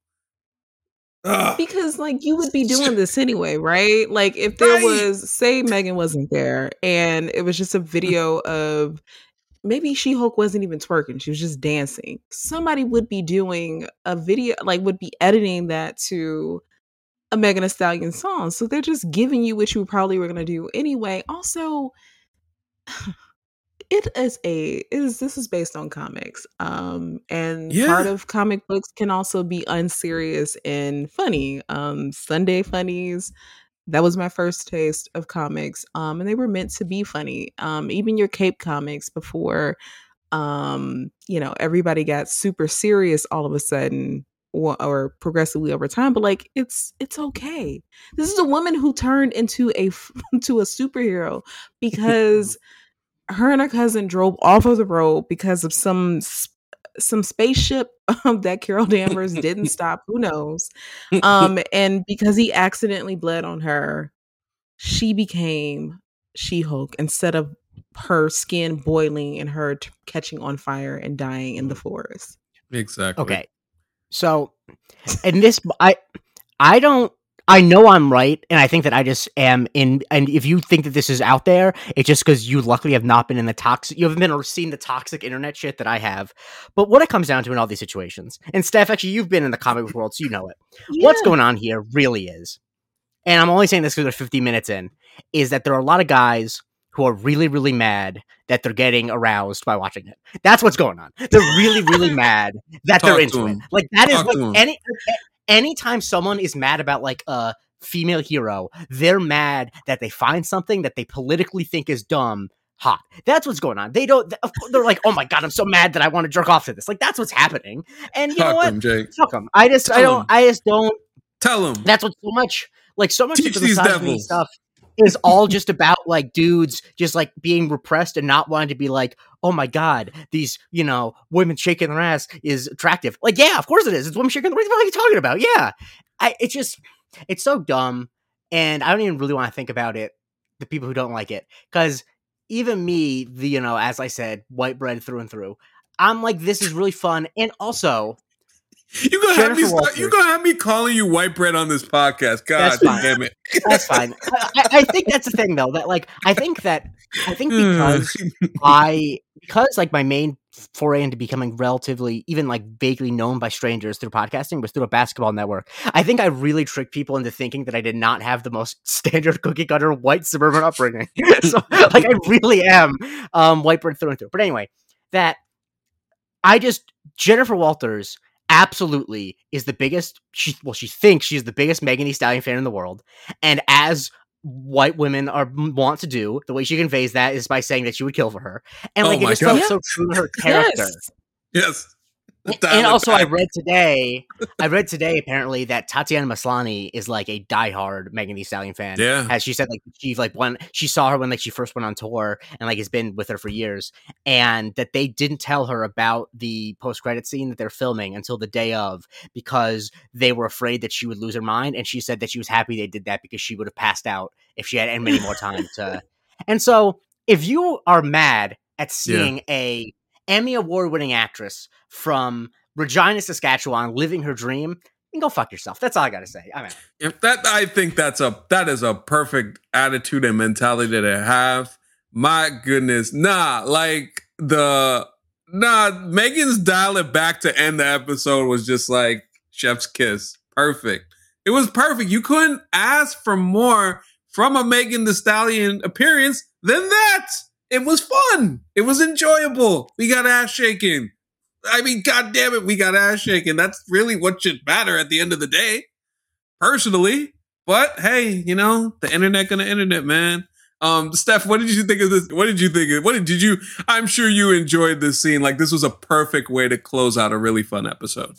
Ugh. Because like you would be doing this anyway, right? Like if there Right. was say Megan wasn't there and it was just a mm. video of maybe She Hulk wasn't even twerking, she was just dancing. Somebody would be doing a video like would be editing that to a Megan Thee Stallion song. So they're just giving you what you probably were gonna do anyway. Also, it is a it is this is based on comics um and part of comic books can also be unserious and funny um sunday funnies. That was my first taste of comics um and they were meant to be funny um even your cape comics before um you know everybody got super serious all of a sudden or, or progressively over time but like it's it's okay. This is a woman who turned into a into a superhero because her and her cousin drove off of the road because of some some spaceship um, that Carol Danvers didn't stop. Who knows? Um, and because he accidentally bled on her, she became She Hulk instead of her skin boiling and her t- catching on fire and dying in the forest. exactly. Okay. So, and this, I, I don't, I know I'm right, and I think that I just am in. And if you think that this is out there, it's just because you luckily have not been in the toxic, you haven't been or seen the toxic internet shit that I have. But what it comes down to in all these situations, and Steph, actually, you've been in the comic book world, so you know it. What's going on here really is, and I'm only saying this because we're 50 minutes in, is that there are a lot of guys who are really, really mad that they're getting aroused by watching it. That's what's going on. They're really, really mad that they're into it. Like that is Talk like any anytime someone is mad about like a female hero, they're mad that they find something that they politically think is dumb hot. That's what's going on. They don't. They're like, oh my god, I'm so mad that I want to jerk off to this. Like that's what's happening. And you know Talk to what? him, Jake. Fuck them. I just, I Tell don't, 'em. I just don't. Tell them. That's what so much, like so much Teach of the these misogyny devils. stuff is all just about like dudes just like being repressed and not wanting to be like, oh my god, these you know women shaking their ass is attractive. Like, yeah, of course it is. It's women shaking. Their ass. What are you talking about? Yeah, I. It's just, it's so dumb, and I don't even really want to think about it. The people who don't like it, because even me, the you know, as I said, white bread through and through. I'm like, this is really fun, and also You gonna have me? Jennifer Start, you gonna have me calling you white bread on this podcast? God damn it! That's fine. I, I- I think that's the thing, though. That like, I think that I think because I because like my main foray into becoming relatively even like vaguely known by strangers through podcasting was through a basketball network. I think I really tricked people into thinking that I did not have the most standard cookie cutter white suburban upbringing. so like I really am um white bread through and through. But anyway, that I just Jennifer Walters absolutely is the biggest she well she thinks she's the biggest Megan Thee Stallion fan in the world and as white women are want to do the way she conveys that is by saying that she would kill for her and Oh like it my just felt God. so true to her character Yes. yes. and also, I read today. I read today apparently that Tatiana Maslany is like a diehard Megan Thee Stallion fan. Yeah. as she said, like she like when she saw her when like she first went on tour and like has been with her for years, and that they didn't tell her about the post credit scene that they're filming until the day of because they were afraid that she would lose her mind, and she said that she was happy they did that because she would have passed out if she had any more time to. And so, if you are mad at seeing a Emmy award winning actress from Regina, Saskatchewan, living her dream, and go fuck yourself. That's all I gotta say. I mean, If that, I think that's a that is a perfect attitude and mentality I have. My goodness, nah, like the nah. Megan's dial it back to end the episode was just like chef's kiss, perfect. It was perfect. You couldn't ask for more from a Megan Thee Stallion appearance than that. It was fun. It was enjoyable. We got ass shaking. I mean, god damn it, we got ass shaking. That's really what should matter at the end of the day personally. But hey, you know, the internet gonna internet, man. Um, Steph, what did you think of this? What did you think of what did, did you I'm sure you enjoyed this scene. Like this was a perfect way to close out a really fun episode.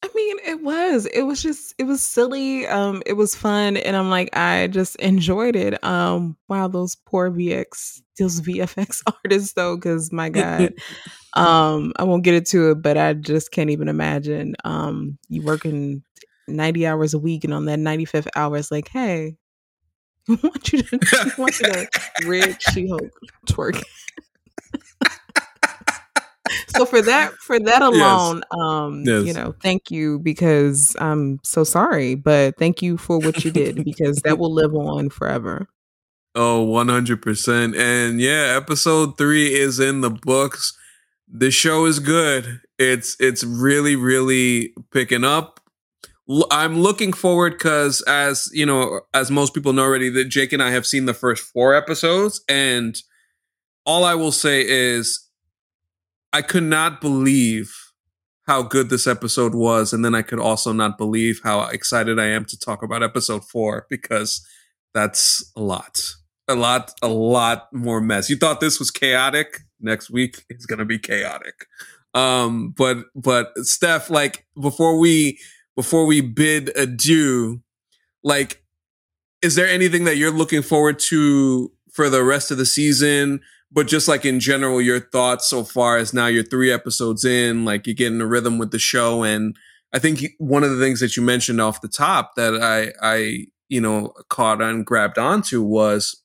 I mean, it was. It was just it was silly. Um it was fun and I'm like I just enjoyed it. Um wow, those poor VX those VFX artists though cuz my god. um I won't get into it, but I just can't even imagine um you working 90 hours a week and on that 95th hour it's like, "Hey, I want you to I want you to rig She-Hulk twerk." So for that for that alone yes. um yes. you know thank you because i'm so sorry but thank you for what you did because that will live on forever. Oh 100% and yeah episode 3 is in the books. The show is good. It's it's really really picking up. I'm looking forward because as you know as most people know already that jake and i have seen the first four episodes and all i will say is I could not believe how good this episode was, and then I could also not believe how excited I am to talk about episode four because that's a lot, a lot, a lot more mess. You thought this was chaotic. Next week it's gonna be chaotic. Um, but but Steph, like before we before we bid adieu, like, is there anything that you're looking forward to for the rest of the season? But just like in general, your thoughts so far as now you're three episodes in, like you're getting a rhythm with the show. And I think one of the things that you mentioned off the top that I, I, you know, caught and grabbed onto was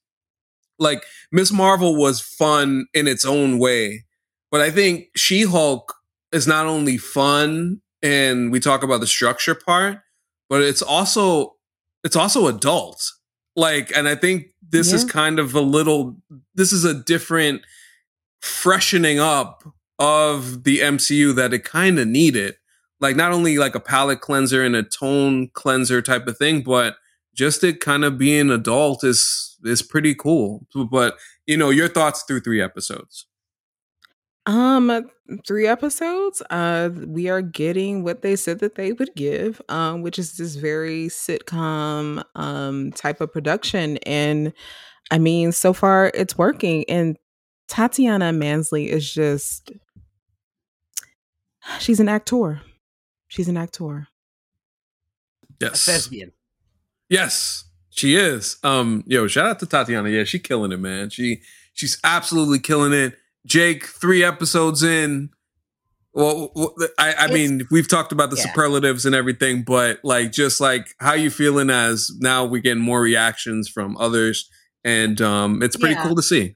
like Ms. Marvel was fun in its own way. But I think She Hulk is not only fun and we talk about the structure part, but it's also, it's also adult. Like, and I think this yeah. is kind of a little this is a different freshening up of the MCU that it kind of needed. Like not only like a palette cleanser and a tone cleanser type of thing, but just it kind of being adult is is pretty cool. But you know, your thoughts through three episodes. Um, three episodes. Uh, we are getting what they said that they would give, um, which is this very sitcom um type of production, and I mean, so far it's working. And Tatiana Maslany is just she's an actor. She's an actor. Yes. A thespian. Yes, she is. Um, yo, shout out to Tatiana. Yeah, she killing it, man. She she's absolutely killing it Jake, three episodes in. Well, I, I mean, we've talked about the yeah. superlatives and everything, but like, just like how you feeling as now we get more reactions from others, and um, it's pretty yeah. cool to see.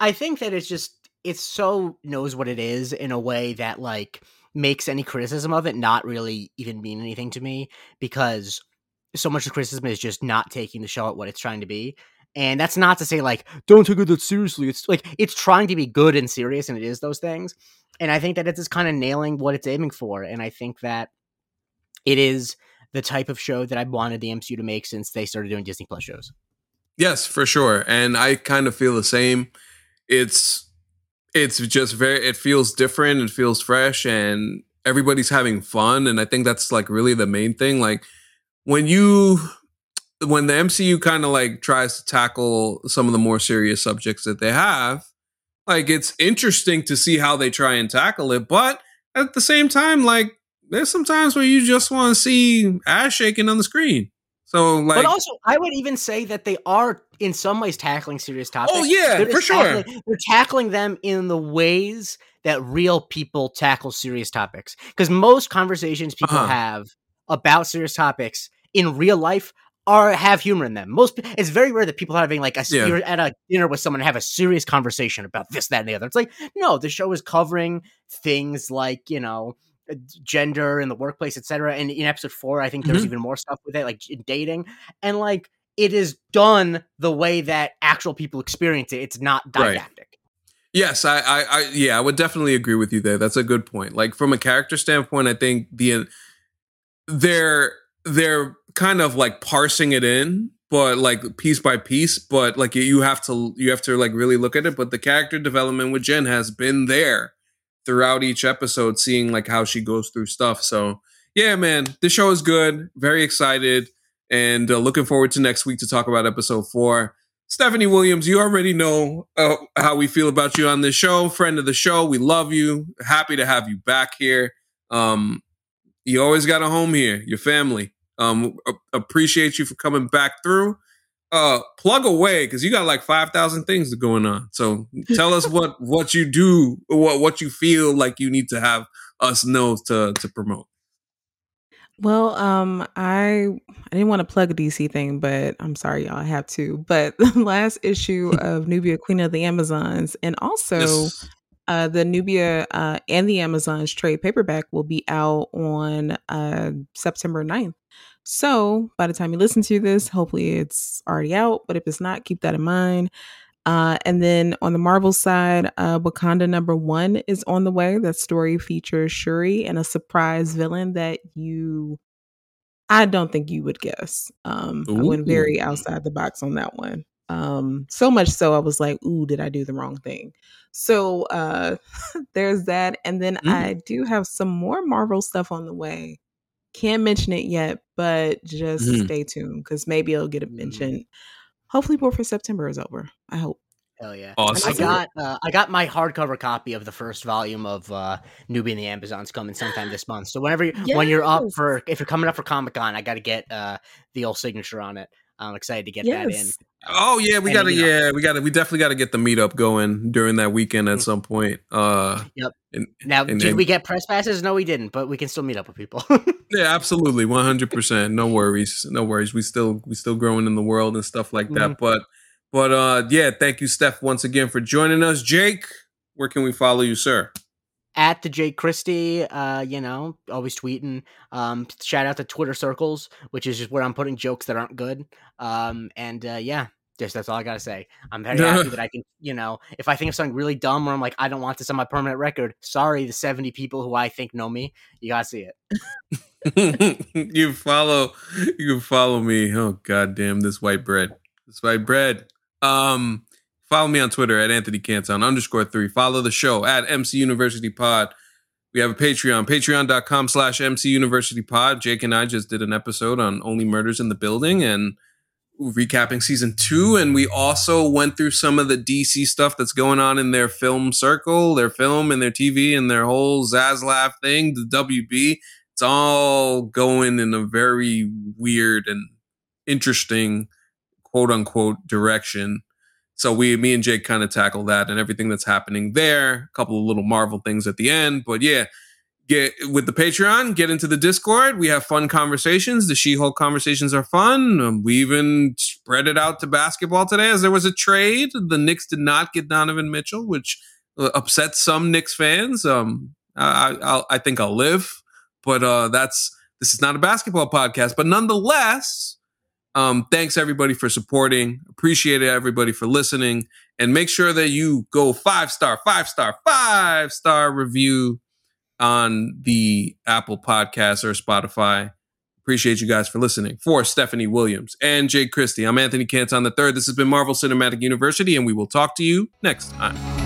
I think that it's just it's so knows what it is in a way that like makes any criticism of it not really even mean anything to me because so much of the criticism is just not taking the show at what it's trying to be. And that's not to say like don't take it that seriously. It's like it's trying to be good and serious, and it is those things. And I think that it's just kind of nailing what it's aiming for. And I think that it is the type of show that I've wanted the MCU to make since they started doing Disney Plus shows. Yes, for sure. And I kind of feel the same. It's it's just very it feels different, it feels fresh and everybody's having fun and I think that's like really the main thing like when you when the MCU kind of like tries to tackle some of the more serious subjects that they have, like it's interesting to see how they try and tackle it. But at the same time, like there's some times where you just want to see ass shaking on the screen. So like, but also, I would even say that they are in some ways tackling serious topics. Oh yeah, they're for sure. they're tackling them in the ways that real people tackle serious topics. Because most conversations people uh-huh. have about serious topics in real life are have humor in them. Most it's very rare that people are having like a yeah. you're at a dinner with someone and have a serious conversation about this, that, and the other. It's like no, the show is covering things like you know uh, gender in the workplace, etc. And in episode four, I think there's mm-hmm. even more stuff with it, like dating, and like it is done the way that actual people experience it. It's not didactic. Right. Yes, I, I, I, yeah, I would definitely agree with you there. That's a good point. Like from a character standpoint, I think the they're they're kind of like parsing it in but like piece by piece but like you have to you have to like really look at it but the character development with jen has been there throughout each episode seeing like how she goes through stuff so yeah man this show is good very excited and uh, looking forward to next week to talk about episode four stephanie williams you already know uh, how we feel about you on this show friend of the show we love you happy to have you back here um you always got a home here, your family. Um, appreciate you for coming back through. Uh, plug away because you got like five thousand things going on. So tell us what what you do, what what you feel like you need to have us know to to promote. Well, um, I I didn't want to plug a DC thing, but I'm sorry, y'all, I have to. But the last issue of Nubia, Queen of the Amazons, and also yes. Uh, the Nubia uh, and the Amazons trade paperback will be out on uh, September 9th. So by the time you listen to this, hopefully it's already out. But if it's not, keep that in mind. Uh, and then on the Marvel side, uh, Wakanda number one is on the way. That story features Shuri and a surprise villain that you, I don't think you would guess. Um, I went very outside the box on that one. Um, so much so I was like, ooh, did I do the wrong thing? So uh, there's that. And then mm. I do have some more Marvel stuff on the way. Can't mention it yet, but just mm. stay tuned because maybe it'll get a mm. mention hopefully War for September is over. I hope. Hell yeah! Awesome. I got uh, I got my hardcover copy of the first volume of uh, Nubia and the Amazons coming sometime this month. So whenever yes. when you're up for if you're coming up for Comic Con, I got to get uh, the old signature on it. I'm excited to get yes. that in. Oh yeah, we gotta yeah, we gotta we definitely gotta get the meetup going during that weekend at mm. some point. Uh Yep. And, now and, did and, we get press passes? No, we didn't, but we can still meet up with people. yeah, absolutely. One hundred percent. No worries. No worries. We still we still growing in the world and stuff like that. Mm-hmm. But but uh yeah, thank you, Steph, once again for joining us. Jake, where can we follow you, sir? At the Jake Christie, uh, you know, always tweeting. Um, shout out to Twitter circles, which is just where I'm putting jokes that aren't good. Um, and uh, yeah, just that's all I gotta say. I'm very happy that I can, you know, if I think of something really dumb or I'm like, I don't want this on my permanent record. Sorry, the 70 people who I think know me, you gotta see it. you follow, you follow me. Oh goddamn, this white bread, this white bread. Um, Follow me on Twitter at Anthony Canton underscore three. Follow the show at MC University Pod. We have a Patreon, patreon.com slash MC University Pod. Jake and I just did an episode on Only Murders in the Building and recapping season two. And we also went through some of the DC stuff that's going on in their film circle, their film and their TV and their whole Zaslav thing, the WB. It's all going in a very weird and interesting quote unquote direction so we, me and Jake kind of tackle that and everything that's happening there. A couple of little Marvel things at the end, but yeah, get with the Patreon, get into the Discord. We have fun conversations. The She-Hulk conversations are fun. Um, we even spread it out to basketball today as there was a trade. The Knicks did not get Donovan Mitchell, which uh, upset some Knicks fans. Um, I, I, I think I'll live, but uh, that's this is not a basketball podcast, but nonetheless um, thanks everybody for supporting. Appreciate it, everybody for listening. And make sure that you go five star, five star, five star review on the Apple Podcast or Spotify. Appreciate you guys for listening. For Stephanie Williams and Jake Christie, I'm Anthony Canton the third. This has been Marvel Cinematic University, and we will talk to you next time.